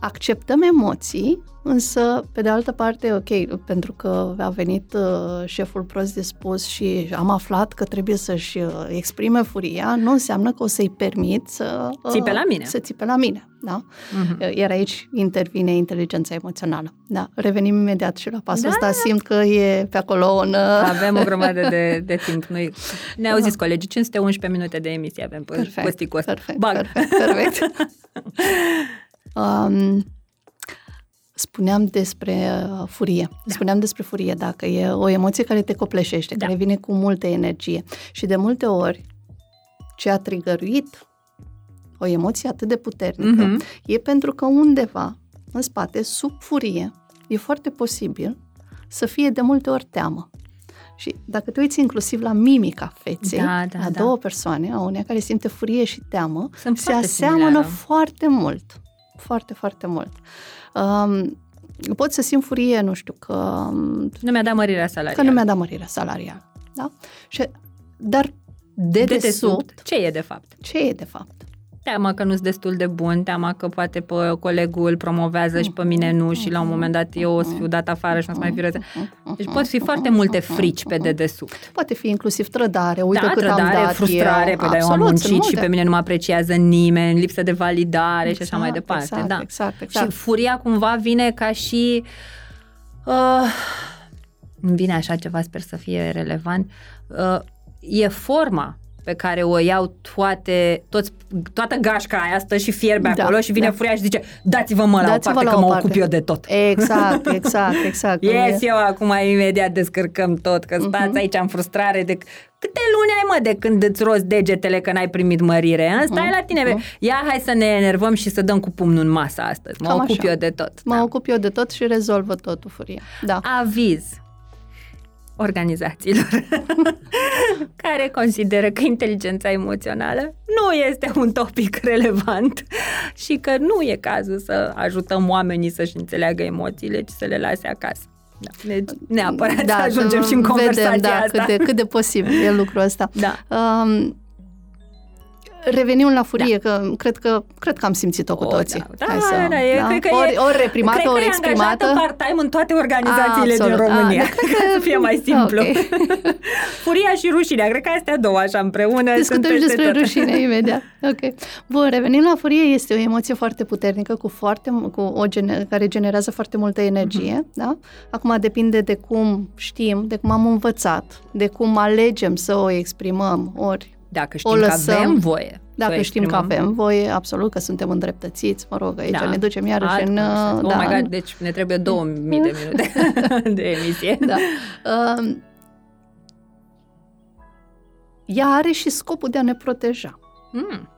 Speaker 2: acceptăm emoții, însă, pe de altă parte, ok, pentru că a venit uh, șeful prost dispus și am aflat că trebuie să-și uh, exprime furia, nu înseamnă că o să-i permit să... uh,
Speaker 3: Țipe la mine.
Speaker 2: Să țipe la mine, da?
Speaker 3: Mhm.
Speaker 2: Iar aici intervine inteligența emoțională. Da, revenim imediat și la pasul
Speaker 3: Da,
Speaker 2: ăsta, simt că e pe acolo un... uh,
Speaker 3: Avem o grămadă de, <laughs> de timp. Noi ne-au zis colegii, 511 minute de emisie avem pe
Speaker 2: Perfect,
Speaker 3: posticul ăsta.
Speaker 2: perfect,
Speaker 3: Bag.
Speaker 2: perfect, perfect. <laughs> um, spuneam despre uh, furie. Da. Spuneam despre furie, dacă e o emoție care te copleșește,
Speaker 3: Da.
Speaker 2: care vine cu multă energie. Și de multe ori, ce a trigăruit o emoție atât de puternică
Speaker 3: Mhm.
Speaker 2: e pentru că undeva, în spate, sub furie, e foarte posibil să fie de multe ori teamă. Și dacă te uiți inclusiv la mimica feței,
Speaker 3: Da, da,
Speaker 2: la
Speaker 3: da.
Speaker 2: două persoane, a uneia care simte furie și teamă,
Speaker 3: Sunt
Speaker 2: se
Speaker 3: foarte
Speaker 2: aseamănă
Speaker 3: similară.
Speaker 2: foarte mult. Foarte, foarte mult. Um, pot să simt furie, nu știu, că,
Speaker 3: Nu mi-a dat mărirea
Speaker 2: că
Speaker 3: salarială.
Speaker 2: nu mi-a dat mărirea salarială. Da? Și, dar de desubt,
Speaker 3: Ce e de fapt?
Speaker 2: ce e de fapt?
Speaker 3: Teama că nu-s destul de bun, teama că poate pe colegul îl promovează și pe mine nu și la un moment dat eu o să fiu dat afară și nu o să mai fiu răță. Deci pot fi foarte multe frici pe dedesubt.
Speaker 2: Poate fi inclusiv trădare, uite
Speaker 3: da,
Speaker 2: cât am
Speaker 3: trădare,
Speaker 2: dat
Speaker 3: frustrare,
Speaker 2: eu.
Speaker 3: pe de-aia eu am
Speaker 2: Absolut,
Speaker 3: muncit
Speaker 2: sunt
Speaker 3: și
Speaker 2: multe.
Speaker 3: pe mine nu mă apreciază nimeni, lipsă de validare și așa
Speaker 2: Exact,
Speaker 3: mai departe.
Speaker 2: exact,
Speaker 3: da.
Speaker 2: exact, exact.
Speaker 3: Și furia cumva vine ca și... Uh, îmi vine așa ceva, sper să fie relevant. Uh, e forma pe care o iau toate, toți, toată gașca aia stă și fierbe
Speaker 2: Da,
Speaker 3: acolo și vine
Speaker 2: da.
Speaker 3: furia și zice dați-vă-mă la
Speaker 2: Dați-vă
Speaker 3: o parte
Speaker 2: la
Speaker 3: că
Speaker 2: o
Speaker 3: mă
Speaker 2: parte."
Speaker 3: ocup eu de tot.
Speaker 2: Exact, <laughs> exact, exact.
Speaker 3: Yes, eu acum imediat descărcăm tot, că stați
Speaker 2: Mhm.
Speaker 3: aici în frustrare de... Câte luni ai, mă, de când îți roți degetele că n-ai primit mărire?
Speaker 2: Mhm.
Speaker 3: Uh-huh. Stai la tine, uh-huh. ia hai să ne enervăm și să dăm cu pumnul în masă astăzi. Mă
Speaker 2: Cam
Speaker 3: ocup
Speaker 2: așa.
Speaker 3: eu de tot.
Speaker 2: Mă
Speaker 3: da.
Speaker 2: ocup eu de tot și rezolvă totul furia. Da.
Speaker 3: Aviz organizațiilor <laughs> care consideră că inteligența emoțională nu este un topic relevant și că nu e cazul să ajutăm oamenii să-și înțeleagă emoțiile, ci să le lase acasă. Da. Deci, neapărat da, să ajungem și în conversația
Speaker 2: vedem, da,
Speaker 3: asta.
Speaker 2: Cât de, cât de posibil e lucrul ăsta.
Speaker 3: Da.
Speaker 2: Um, revenim la furie, da. că cred că cred că am simțit-o cu
Speaker 3: O,
Speaker 2: toții.
Speaker 3: Da,
Speaker 2: Hai
Speaker 3: da,
Speaker 2: să,
Speaker 3: da, e, cred că
Speaker 2: ori,
Speaker 3: e,
Speaker 2: ori reprimată,
Speaker 3: cred
Speaker 2: ori
Speaker 3: că e
Speaker 2: exprimată.
Speaker 3: angajată part-time în toate organizațiile
Speaker 2: Absolut.
Speaker 3: din România.
Speaker 2: A, da, cred că- <laughs>
Speaker 3: să fie mai <laughs> simplu.
Speaker 2: Ok. <laughs>
Speaker 3: Furia și rușinea, cred că astea două așa împreună
Speaker 2: Discutăm
Speaker 3: sunt
Speaker 2: și
Speaker 3: peste
Speaker 2: despre
Speaker 3: tot.
Speaker 2: rușine imediat. Ok. Bun, revenim la furie, este o emoție foarte puternică, cu foarte, cu o gene, care generează foarte multă energie.
Speaker 3: Mhm.
Speaker 2: Da? Acum depinde de cum știm, de cum am învățat, de cum alegem să o exprimăm, ori
Speaker 3: Dacă
Speaker 2: O
Speaker 3: știm că
Speaker 2: lăsăm.
Speaker 3: avem voie.
Speaker 2: dacă
Speaker 3: să o
Speaker 2: știm că
Speaker 3: exprimăm.
Speaker 2: avem voie, absolut că suntem îndreptățiți, mă rog, aici
Speaker 3: Da.
Speaker 2: ne ducem iarăși
Speaker 3: Alt
Speaker 2: în...
Speaker 3: conversat. Oh
Speaker 2: da,
Speaker 3: my God, deci ne trebuie 2000 de minute <laughs> de emisie.
Speaker 2: da. Uh, ea are și scopul de a ne proteja.
Speaker 3: Mm.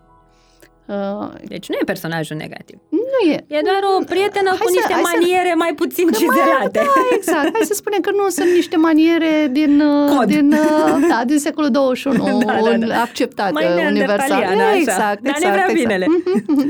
Speaker 2: Uh,
Speaker 3: Deci nu e personajul negativ.
Speaker 2: nu e.
Speaker 3: E doar o prietenă
Speaker 2: Hai
Speaker 3: cu
Speaker 2: să-
Speaker 3: niște
Speaker 2: hai să-
Speaker 3: maniere mai puțin
Speaker 2: Că mai-
Speaker 3: cizelate.
Speaker 2: Da, exact. Hai să spunem că nu sunt niște maniere din, uh,
Speaker 3: Cod.
Speaker 2: din, uh, da, din secolul <laughs> 21,
Speaker 3: Da, da, da.
Speaker 2: acceptate
Speaker 3: Mai
Speaker 2: universal.
Speaker 3: neandertaliană, așa.
Speaker 2: Exact,
Speaker 3: Dar ne
Speaker 2: exact.
Speaker 3: vrea
Speaker 2: exact.
Speaker 3: binele.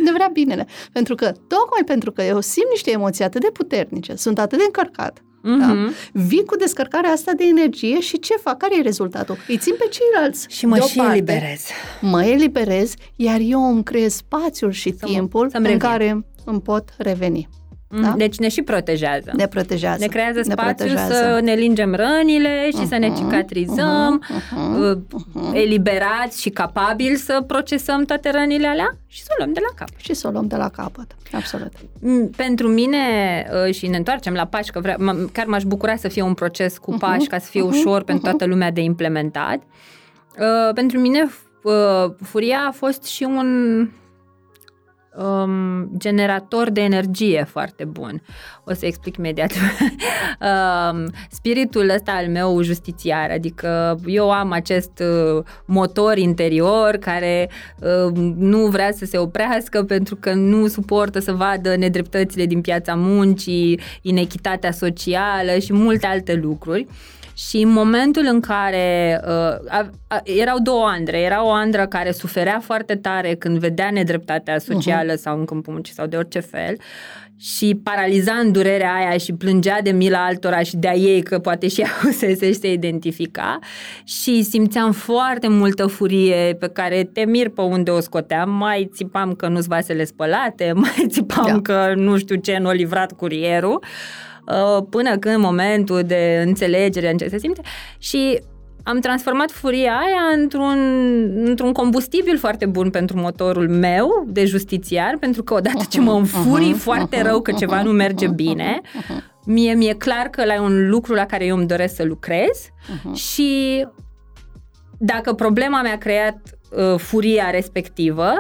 Speaker 2: ne vrea binele. Pentru că, tocmai pentru că eu simt niște emoții atât de puternice, sunt atât de încărcat,
Speaker 3: Mhm.
Speaker 2: Da? vin cu descărcarea asta de energie și ce fac? Care e rezultatul? Îi țin pe ceilalți
Speaker 3: Și mă și
Speaker 2: deoparte,
Speaker 3: eliberez.
Speaker 2: Mă eliberez, iar eu îmi creez spațiul și
Speaker 3: Să mă-
Speaker 2: timpul
Speaker 3: să-mi
Speaker 2: în
Speaker 3: revin.
Speaker 2: care îmi pot reveni.
Speaker 3: Mm,
Speaker 2: Da?
Speaker 3: Deci ne și protejează.
Speaker 2: Ne protejează.
Speaker 3: Ne creează
Speaker 2: ne
Speaker 3: spațiu
Speaker 2: protejează.
Speaker 3: să ne lingem rănile și să ne cicatrizăm, uh, eliberați și capabili să procesăm toate rănile alea și să o luăm de la cap.
Speaker 2: Și să o luăm de la capăt. Absolut.
Speaker 3: Mm, Pentru mine, uh, și ne întoarcem la pași, că vrea, m- chiar m-aș bucura să fie un proces cu pași, ca să fie ușor pentru toată lumea de implementat. Uh, Pentru mine, f- uh, furia a fost și un um, generator de energie foarte bun. O să explic imediat. <laughs> um, spiritul ăsta al meu justițiar, adică eu am acest uh, motor interior care uh, nu vrea să se oprească pentru că nu suportă să vadă nedreptățile din piața muncii, inechitatea socială și multe alte lucruri. Și în momentul în care uh, a, a, erau două andre, era o andră care suferea foarte tare când vedea nedreptatea socială uh-huh. sau în câmpul muncii sau de orice fel și paraliza în durerea aia și plângea de mila altora și de-a ei că poate și ea <laughs> și se identifica și simțeam foarte multă furie pe care te mir pe unde o scoteam, mai țipam că nu-s vasele spălate, <laughs> mai țipam da. că nu știu ce nu a livrat curierul. Uh, Uh, până când momentul de înțelegere în ce se simte. Și am transformat furia aia într-un, într-un combustibil foarte bun pentru motorul meu de justițiar, pentru că odată ce mă înfurii foarte rău că ceva nu merge bine, mie mi-e clar că la un lucru la care eu îmi doresc să lucrez și dacă problema mi-a creat uh, furia respectivă,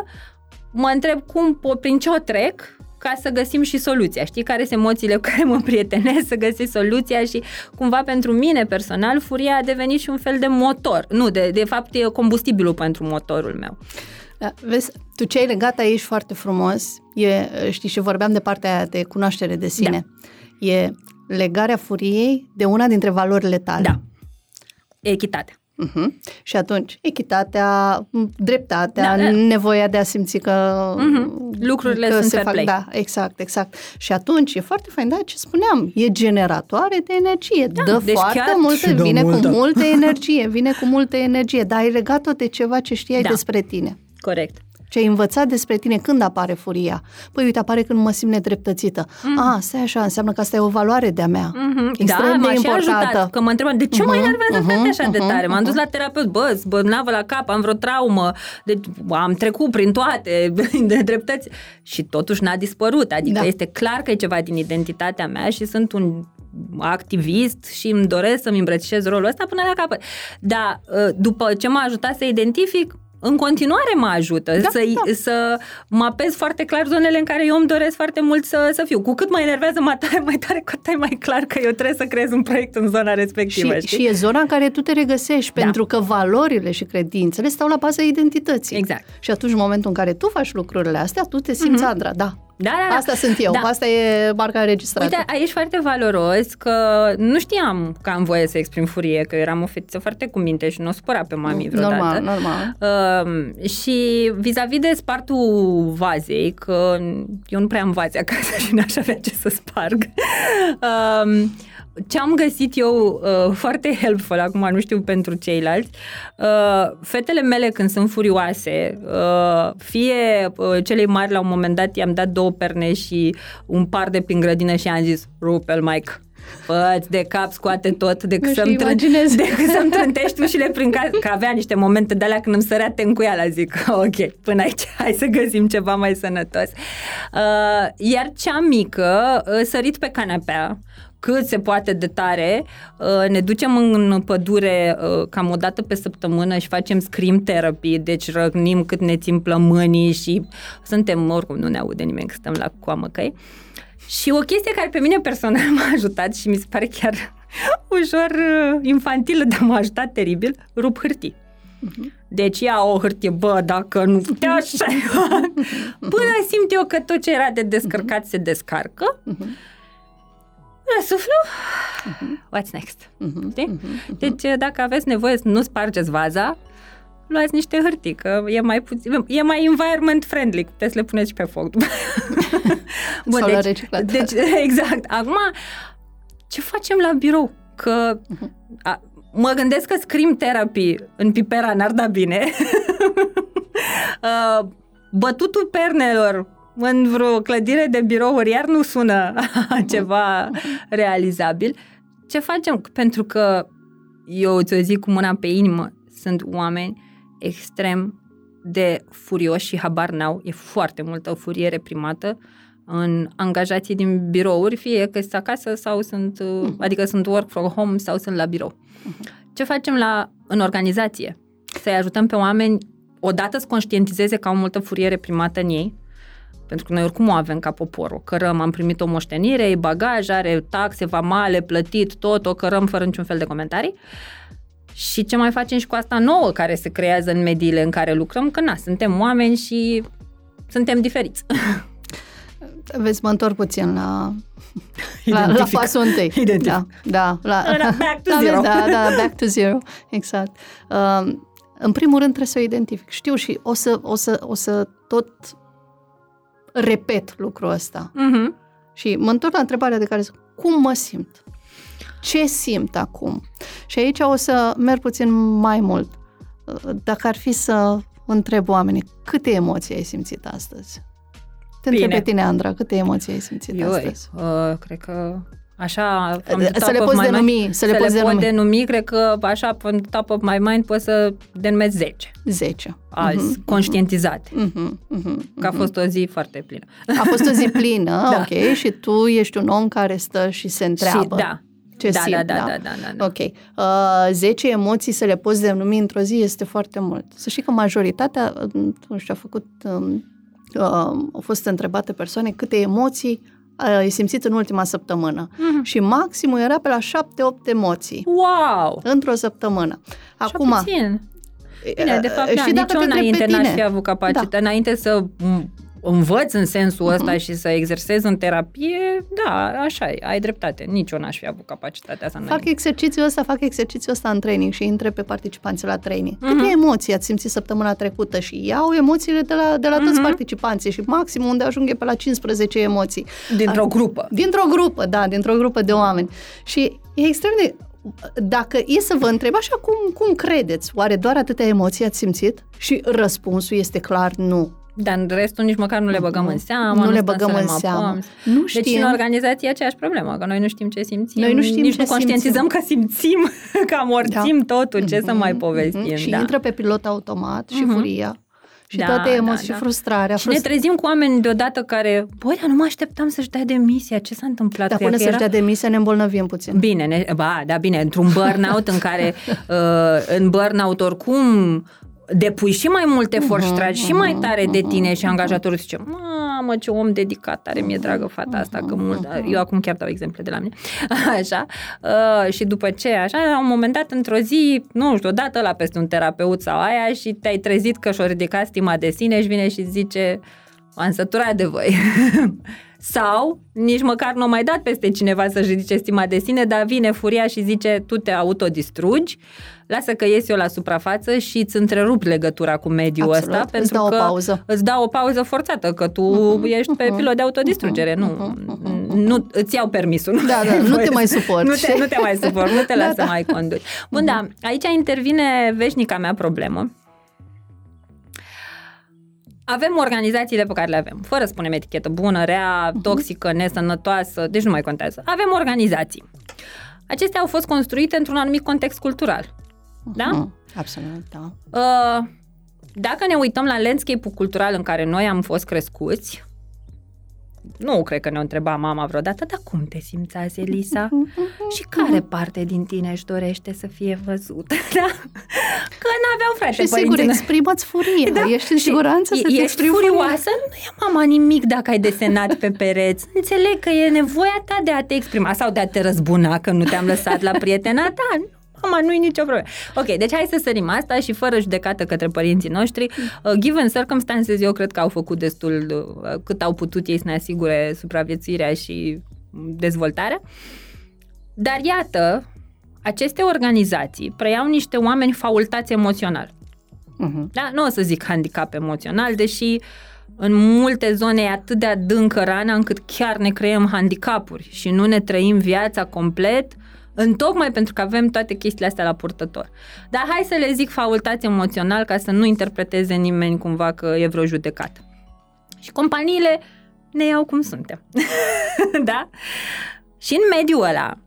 Speaker 3: mă întreb cum, prin ce o trec ca să găsim și soluția. Știi care sunt emoțiile cu care mă prietenesc, <laughs> să găsi soluția și cumva pentru mine personal furia a devenit și un fel de motor. Nu, de, de fapt e combustibilul pentru motorul meu.
Speaker 2: Da, vezi, tu ce ai legat aici foarte frumos, e, știi, și vorbeam de partea aia de cunoaștere de sine. Da. E legarea furiei de una dintre valorile tale.
Speaker 3: Da. Echitatea.
Speaker 2: Uh-huh. Și atunci, echitatea, dreptatea, da, da. nevoia de a simți că...
Speaker 3: Uh-huh. Lucrurile că sunt se fac, play.
Speaker 2: Da, exact, exact. Și atunci e foarte fain, da, ce spuneam, e generatoare de energie, da, dă deci foarte multe, vine multă. cu multă <laughs> energie, vine cu multă energie, dar ai legat-o de ceva ce știai da. despre tine.
Speaker 3: Corect
Speaker 2: ce ai învățat despre tine când apare furia. Păi uite, apare când mă simt nedreptățită. Mm. Ah, stai așa, înseamnă că asta e o valoare de-a mea. Mm-hmm. Extrem
Speaker 3: da,
Speaker 2: de importantă.
Speaker 3: Ajutat, că mă întrebam, de ce uh-huh, mă mhm, enervează uh-huh, așa uh-huh, de tare? M-am dus la terapeut, bă, bănavă la cap, am vreo traumă, deci am trecut prin toate <laughs> de dreptăți și totuși n-a dispărut. Adică da. este clar că e ceva din identitatea mea și sunt un activist și îmi doresc să-mi îmbrățișez rolul ăsta până la capăt. Dar ă, după ce m-a ajutat să identific, în continuare mă ajută da, să, da. să mapez foarte clar zonele în care eu îmi doresc foarte mult să, să fiu. Cu cât mă enervează mai tare, mai tare, cu atât mai clar că eu trebuie să creez un proiect în zona respectivă.
Speaker 2: Și, și e zona în care tu te regăsești, da. pentru că valorile și credințele stau la baza identității.
Speaker 3: Exact.
Speaker 2: Și atunci, în momentul în care tu faci lucrurile astea, tu te simți mm-hmm. Andra, da,
Speaker 3: da, da, da.
Speaker 2: Asta sunt eu, da. asta e marca înregistrată.
Speaker 3: Uite, aici foarte valoros că nu știam că am voie să exprim furie, că eram o fetiță foarte cu minte și nu o supăra pe mami vreodată.
Speaker 2: Normal, normal.
Speaker 3: Uh, și vis-a-vis de spartul vazei, că eu nu prea am vaze acasă <laughs> și n-aș avea ce să sparg. Uh, ce am găsit eu uh, foarte helpful, acum nu știu pentru ceilalți, uh, fetele mele când sunt furioase, uh, fie uh, celei mari la un moment dat i-am dat două perne și un par de prin grădină și am zis, rupel, Mike, Fă-ți de cap, scoate tot, decât să-mi, trân- decât să-mi trântești ușile prin casă. Că avea niște momente de alea când îmi sărea tencuiala, zic, <laughs> ok, până aici, hai să găsim ceva mai sănătos. Uh, iar cea mică, uh, sărit pe canapea, cât se poate de tare, uh, ne ducem în pădure uh, cam o dată pe săptămână și facem scream therapy, deci răgnim cât ne țin plămânii și suntem, oricum nu ne aude nimeni că stăm la coamă căi. Și o chestie care pe mine personal <laughs> m-a ajutat și mi se pare chiar <laughs> ușor uh, infantilă, dar m-a ajutat teribil, rup hârtii. Uh-huh. Deci ia o hârtie, bă, dacă nu te <laughs> așa. Până simt eu că tot ce era de descărcat uh-huh. se descarcă. Uh-huh Răsuflu? Uh-huh. What's next? Uh-huh. Știi? Uh-huh. Deci, dacă aveți nevoie să nu spargeți vaza, luați niște hârtii, că e mai puțin, e mai environment friendly, puteți să le puneți și pe foc. <laughs>
Speaker 2: Bun, Sau deci, la reciclat.
Speaker 3: Deci, <laughs> exact. Acum, ce facem la birou? Că uh-huh. a, mă gândesc că scrim therapy în pipera n-ar da bine. <laughs> uh, bătutul pernelor în vreo clădire de birouri, iar nu sună <laughs> ceva realizabil. Ce facem? Pentru că eu ți-o zic cu mâna pe inimă, sunt oameni extrem de furioși și habar n-au, e foarte multă furie reprimată în angajații din birouri, fie că sunt acasă sau sunt, uh-huh. adică sunt work from home sau sunt la birou. Uh-huh. Ce facem la, în organizație? Să-i ajutăm pe oameni odată să conștientizeze că au multă furie reprimată în ei, pentru că noi oricum o avem ca popor. O cărăm, am primit o moștenire, e bagaj, are taxe, vamale, plătit, tot, o cărăm fără niciun fel de comentarii. Și ce mai facem și cu asta nouă care se creează în mediile în care lucrăm, că na, suntem oameni și suntem diferiți. <laughs>
Speaker 2: Vezi, mă întorc puțin la, <laughs> la, la pasul întâi. <laughs>
Speaker 3: Identific.
Speaker 2: Da, da, la,
Speaker 3: back to
Speaker 2: la,
Speaker 3: zero.
Speaker 2: Da, da, back to zero, exact. Uh, în primul rând trebuie să o identific. Știu și o să, o să, o să tot repet lucrul ăsta.
Speaker 3: Mhm.
Speaker 2: Și mă întorc la întrebarea de care zic, cum mă simt? Ce simt acum? Și aici o să merg puțin mai mult. Dacă ar fi să întreb oamenii, câte emoții ai simțit astăzi? Te întreb
Speaker 3: Bine.
Speaker 2: pe tine, Andra, câte emoții ai simțit
Speaker 3: Ioi,
Speaker 2: astăzi?
Speaker 3: uh, cred că așa... from the
Speaker 2: Să
Speaker 3: top
Speaker 2: le
Speaker 3: of
Speaker 2: poți
Speaker 3: my mind-
Speaker 2: denumi, să le
Speaker 3: să
Speaker 2: poți
Speaker 3: le pot
Speaker 2: denumi.
Speaker 3: denumi, cred că așa, pe top of my mind, pot să denumesc 10
Speaker 2: 10.
Speaker 3: azi,
Speaker 2: Mhm,
Speaker 3: conștientizate.
Speaker 2: mhm, mhm,
Speaker 3: Că a
Speaker 2: mhm.
Speaker 3: fost o zi foarte plină.
Speaker 2: A fost o zi plină, <laughs>
Speaker 3: Da.
Speaker 2: ok, și tu ești un om care stă și se întreabă.
Speaker 3: Și, da.
Speaker 2: Ce
Speaker 3: da,
Speaker 2: simt,
Speaker 3: da, da,
Speaker 2: da?
Speaker 3: da, da, da, da.
Speaker 2: Ok. Uh, 10 emoții să le poți denumi într-o zi este foarte mult. Să știi că majoritatea, uh, nu știu, a făcut, um, uh, au fost întrebate persoane câte emoții uh, ai simțit în ultima săptămână.
Speaker 3: Mhm.
Speaker 2: Și maximul era pe la 7-8 emoții
Speaker 3: Wow!
Speaker 2: într-o săptămână.
Speaker 3: Acum,
Speaker 2: Acum,
Speaker 3: puțin. Bine, de fapt,
Speaker 2: uh,
Speaker 3: da,
Speaker 2: și dacă
Speaker 3: nici eu
Speaker 2: te întreb
Speaker 3: înainte
Speaker 2: pe
Speaker 3: n-aș
Speaker 2: tine,
Speaker 3: fi avut capacitate.
Speaker 2: Da.
Speaker 3: Înainte să m- învăț în sensul ăsta și să exersez în terapie, da, așa e, ai dreptate. Nici eu n-aș fi avut capacitatea asta
Speaker 2: Fac
Speaker 3: înainte.
Speaker 2: exercițiul ăsta, fac exercițiul ăsta în training și întreb pe participanții la training.
Speaker 3: Mhm.
Speaker 2: Câte emoții ați simțit săptămâna trecută? Și iau emoțiile de la, de la toți
Speaker 3: Mhm.
Speaker 2: participanții și maximum unde ajunge pe la 15 emoții.
Speaker 3: Dintr-o grupă.
Speaker 2: Dintr-o grupă, da, dintr-o grupă de oameni. Și e extrem de... Dacă e să vă întreb așa, cum, cum credeți? Oare doar atâtea emoții ați simțit? Și răspunsul este clar nu.
Speaker 3: Dar în restul nici măcar nu le băgăm în seamă.
Speaker 2: Nu le
Speaker 3: stăm
Speaker 2: băgăm
Speaker 3: să
Speaker 2: în
Speaker 3: mapăm.
Speaker 2: seamă. Nu
Speaker 3: Deci
Speaker 2: știm.
Speaker 3: în organizație e aceeași problemă, că noi nu știm ce simțim.
Speaker 2: Noi nu știm
Speaker 3: nici
Speaker 2: ce
Speaker 3: nu conștientizăm
Speaker 2: simțim.
Speaker 3: că simțim, <laughs> că amorțim totul, ce să mai
Speaker 2: Mhm,
Speaker 3: povestim.
Speaker 2: mhm. Și
Speaker 3: da.
Speaker 2: intră pe pilot automat și
Speaker 3: Mhm.
Speaker 2: furia. Și
Speaker 3: Da,
Speaker 2: toate
Speaker 3: da,
Speaker 2: emoții,
Speaker 3: da.
Speaker 2: și frustrarea.
Speaker 3: Și ne trezim cu oameni deodată care, băi, dar nu mă așteptam să-și dea demisia, ce s-a întâmplat
Speaker 2: Dar
Speaker 3: cu ea?
Speaker 2: până
Speaker 3: Că
Speaker 2: să-și
Speaker 3: era-
Speaker 2: dea demisia, ne îmbolnăvim puțin.
Speaker 3: Bine, ne, ba, da, bine, într-un burnout în care <laughs> uh, în burnout oricum depui și mai mult efort și tragi și mai tare de tine și angajatorul zice, mamă, ce om dedicat are, mi-e dragă fata asta, că mult... Eu acum chiar dau exemple de la mine. <laughs> Așa. Uh, și după ce, așa, la un moment dat, într-o zi, nu știu, odată la peste un terapeut sau aia și te-ai trezit că și-o ridicat stima de sine și vine și zice, am săturat de voi. <laughs> Sau nici măcar nu a mai dat peste cineva să-și ridice stima de sine, dar vine furia și zice tu te autodistrugi, lasă că ies eu la suprafață și îți întrerup legătura cu mediul
Speaker 2: Absolut.
Speaker 3: ăsta
Speaker 2: Îți
Speaker 3: pentru
Speaker 2: dau o
Speaker 3: că
Speaker 2: pauză.
Speaker 3: îți dau o pauză forțată, că tu ești pe pilot de autodistrugere, nu, nu îți iau permisul.
Speaker 2: Da, da,
Speaker 3: ai <laughs>
Speaker 2: nu
Speaker 3: voie
Speaker 2: te mai
Speaker 3: să-
Speaker 2: suporți.
Speaker 3: Nu te, nu te mai suport, nu te <laughs>
Speaker 2: Da,
Speaker 3: las
Speaker 2: da.
Speaker 3: să mai conduci. Bun, da, aici intervine veșnica mea problemă. Avem organizațiile pe care le avem, fără să spunem etichetă bună, rea, toxică, nesănătoasă, deci nu mai contează. Avem organizații. Acestea au fost construite într-un anumit context cultural. Da?
Speaker 2: Mhm. Absolut, da.
Speaker 3: Uh, Dacă ne uităm la landscape-ul cultural în care noi am fost crescuți, nu cred că ne-o întreba mama vreodată, dar cum te simți azi, Elisa? <laughs> Și care parte din tine își dorește să fie văzută? <laughs> Da? Că n-aveau frate
Speaker 2: Și sigur,
Speaker 3: părinții noștri.
Speaker 2: exprimați furia.
Speaker 3: Da,
Speaker 2: Ești în
Speaker 3: și
Speaker 2: siguranță să te
Speaker 3: Ești
Speaker 2: exprimi furia.
Speaker 3: furioasă? Nu e mama nimic dacă ai desenat pe pereți. Înțeleg că e nevoia ta de a te exprima sau de a te răzbuna că nu te-am lăsat la prietena ta. Nu, Mama, nu e nicio problemă. Ok, deci hai să sărim asta și fără judecată către părinții noștri. Uh, given circumstances, eu cred că au făcut destul uh, cât au putut ei să ne asigure supraviețuirea și dezvoltarea. Dar iată, aceste organizații preiau niște oameni faultați emoțional.
Speaker 2: Mhm.
Speaker 3: Da? Nu o să zic handicap emoțional, deși în multe zone e atât de adâncă rana încât chiar ne creăm handicapuri și nu ne trăim viața complet, întocmai pentru că avem toate chestiile astea la purtător. Dar hai să le zic faultați emoțional ca să nu interpreteze nimeni cumva că e vreo judecată. Și companiile ne iau cum suntem. <laughs> da? Și în mediul ăla,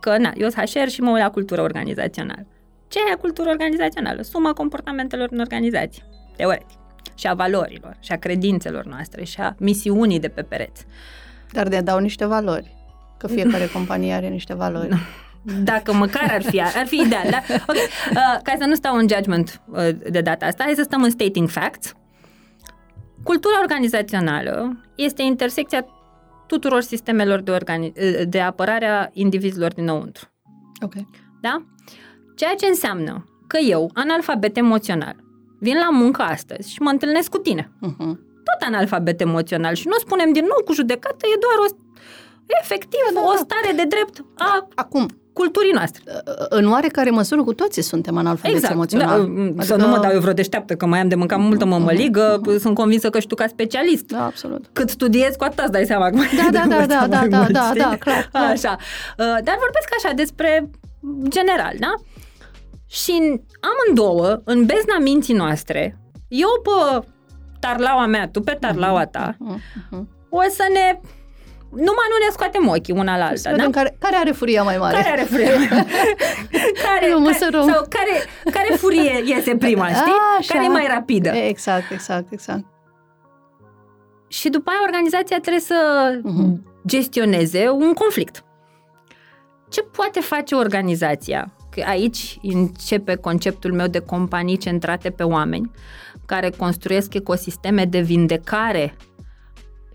Speaker 3: că na, eu sunt HR și mă uit la cultură organizațională. Ce e cultură organizațională? Suma comportamentelor în organizație, teoretic. Și a valorilor, și a credințelor noastre, și a misiunii de pe pereți.
Speaker 2: Dar ne dau niște valori. Că fiecare <laughs> companie are niște valori.
Speaker 3: Dacă măcar ar fi, ar fi ideal, da? Ok, uh, ca să nu stau în judgment uh, de data asta, hai să stăm în stating facts. Cultura organizațională este intersecția tuturor sistemelor de, organi- de apărare a indivizilor dinăuntru.
Speaker 2: Ok.
Speaker 3: Da? Ceea ce înseamnă că eu, analfabet emoțional, vin la muncă astăzi și mă întâlnesc cu tine.
Speaker 2: Uh-huh.
Speaker 3: Tot analfabet emoțional și nu spunem din nou cu judecată, e doar o, efectiv
Speaker 2: Da, da,
Speaker 3: o
Speaker 2: da.
Speaker 3: stare de drept a
Speaker 2: Acum,
Speaker 3: culturii noastre.
Speaker 2: în oarecare măsură cu toții suntem analfabeți
Speaker 3: Exact.
Speaker 2: emoțional. Adică-
Speaker 3: Da, să nu mă dau eu vreo deșteaptă, că mai am de mâncat multă mămăligă, <laughs> sunt convinsă că și tu ca specialist.
Speaker 2: Da, absolut.
Speaker 3: Cât studiezi, cu atât îți dai seama că mai
Speaker 2: Da,
Speaker 3: e de
Speaker 2: da, da,
Speaker 3: mult
Speaker 2: da,
Speaker 3: sau
Speaker 2: da,
Speaker 3: mai
Speaker 2: da,
Speaker 3: mult,
Speaker 2: da,
Speaker 3: știi?
Speaker 2: da, clar, clar.
Speaker 3: Așa. Uh, Dar vorbesc așa despre general, da? Și în amândouă, în bezna minții noastre, eu pe tarlaua mea, tu pe tarlaua ta,
Speaker 2: Uh-huh.
Speaker 3: o să ne... Numai nu ne scoatem ochii una la
Speaker 2: Să
Speaker 3: alta,
Speaker 2: vedem
Speaker 3: da?
Speaker 2: care, care are furia mai mare.
Speaker 3: Care are furie? <laughs> care,
Speaker 2: Nu,
Speaker 3: care,
Speaker 2: măsărăm.
Speaker 3: sau care, care furie iese prima, <laughs> știi?
Speaker 2: Așa.
Speaker 3: Care e mai rapidă?
Speaker 2: Exact, exact, exact.
Speaker 3: Și după aia organizația trebuie să
Speaker 2: Mhm.
Speaker 3: gestioneze un conflict. Ce poate face organizația? Că aici începe conceptul meu de companii centrate pe oameni, care construiesc ecosisteme de vindecare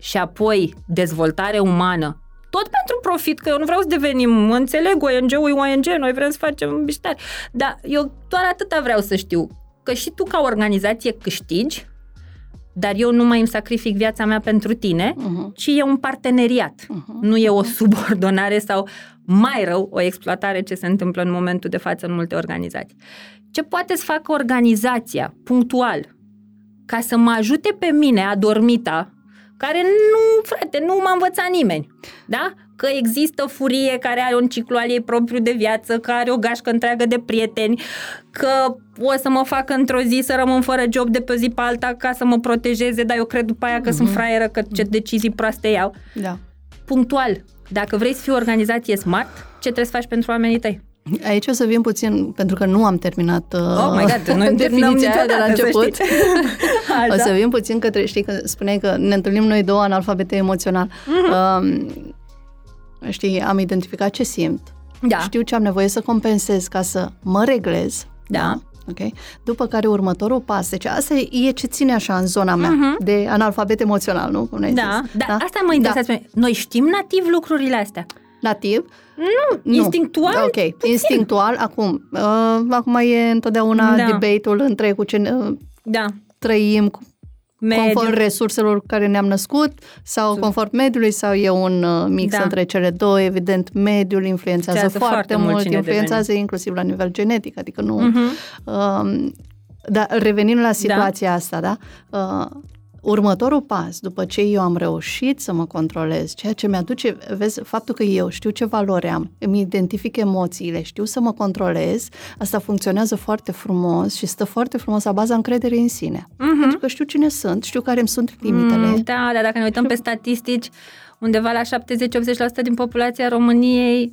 Speaker 3: și apoi dezvoltare umană. Tot pentru profit, că eu nu vreau să devenim, înțeleg, ONG-ul e ONG, noi vrem să facem miștare. Dar eu doar atâta vreau să știu, că și tu ca organizație câștigi, dar eu nu mai îmi sacrific viața mea pentru tine,
Speaker 2: Uh-huh.
Speaker 3: ci e un parteneriat.
Speaker 2: Uh-huh.
Speaker 3: Nu e o subordonare sau, mai rău, o exploatare ce se întâmplă în momentul de față în multe organizații. Ce poate să facă organizația, punctual, ca să mă ajute pe mine, adormita, care nu, frate, nu m-a învățat nimeni, da? Că există furie care are un ciclu al ei propriu de viață, că are o gașcă întreagă de prieteni, că o să mă facă într-o zi să rămân fără job de pe zi pe alta ca să mă protejeze, dar eu cred după aia că sunt fraieră, că ce decizii proaste iau.
Speaker 2: Da.
Speaker 3: Punctual, dacă vrei să fii o organizație smart, ce trebuie să faci pentru oamenii tăi?
Speaker 2: Aici o să vin puțin, pentru că nu am terminat uh,
Speaker 3: Oh my God, <laughs> nu terminăm
Speaker 2: definiția aia de la
Speaker 3: niciodată, să
Speaker 2: început.
Speaker 3: știți. <laughs>
Speaker 2: o
Speaker 3: Așa.
Speaker 2: să vin puțin către, știi, că spuneai că ne întâlnim noi două analfabete emoțional.
Speaker 3: Mhm.
Speaker 2: Uh, știi, am identificat ce simt.
Speaker 3: Da.
Speaker 2: Știu ce am nevoie să compensez ca să mă reglez.
Speaker 3: Da.
Speaker 2: Ok? După care următorul pas, deci asta e ce ține așa în zona mea
Speaker 3: Mhm.
Speaker 2: de analfabet emoțional, nu? Cum ne-ai
Speaker 3: Da,
Speaker 2: zis.
Speaker 3: da, asta mă interesează. pe mine. Noi știm nativ lucrurile astea.
Speaker 2: Nativ?
Speaker 3: Nu, instinctual?
Speaker 2: Ok, instinctual. Acum, uh, acum e întotdeauna
Speaker 3: Da.
Speaker 2: debate-ul între cu ce uh,
Speaker 3: Da.
Speaker 2: trăim, cu-
Speaker 3: Mediu.
Speaker 2: conform resurselor cu care ne-am născut sau conform mediului sau e un uh, mix
Speaker 3: Da.
Speaker 2: între cele două. Evident, mediul influențează
Speaker 3: Influențează
Speaker 2: foarte,
Speaker 3: foarte mult
Speaker 2: mult,
Speaker 3: cine
Speaker 2: influențează inclusiv la nivel genetic, adică nu...
Speaker 3: Mhm.
Speaker 2: Um, dar revenind la situația asta, da? Uh, următorul pas, după ce eu am reușit să mă controlez, ceea ce mi-aduce, vezi, faptul că eu știu ce valori am, îmi identific emoțiile, știu să mă controlez, asta funcționează foarte frumos și stă foarte frumos la baza încrederii în sine. Pentru că știu cine sunt, știu care îmi sunt limitele.
Speaker 3: Mm, da, dar dacă ne uităm pe statistici, undeva la 70-80% din populația României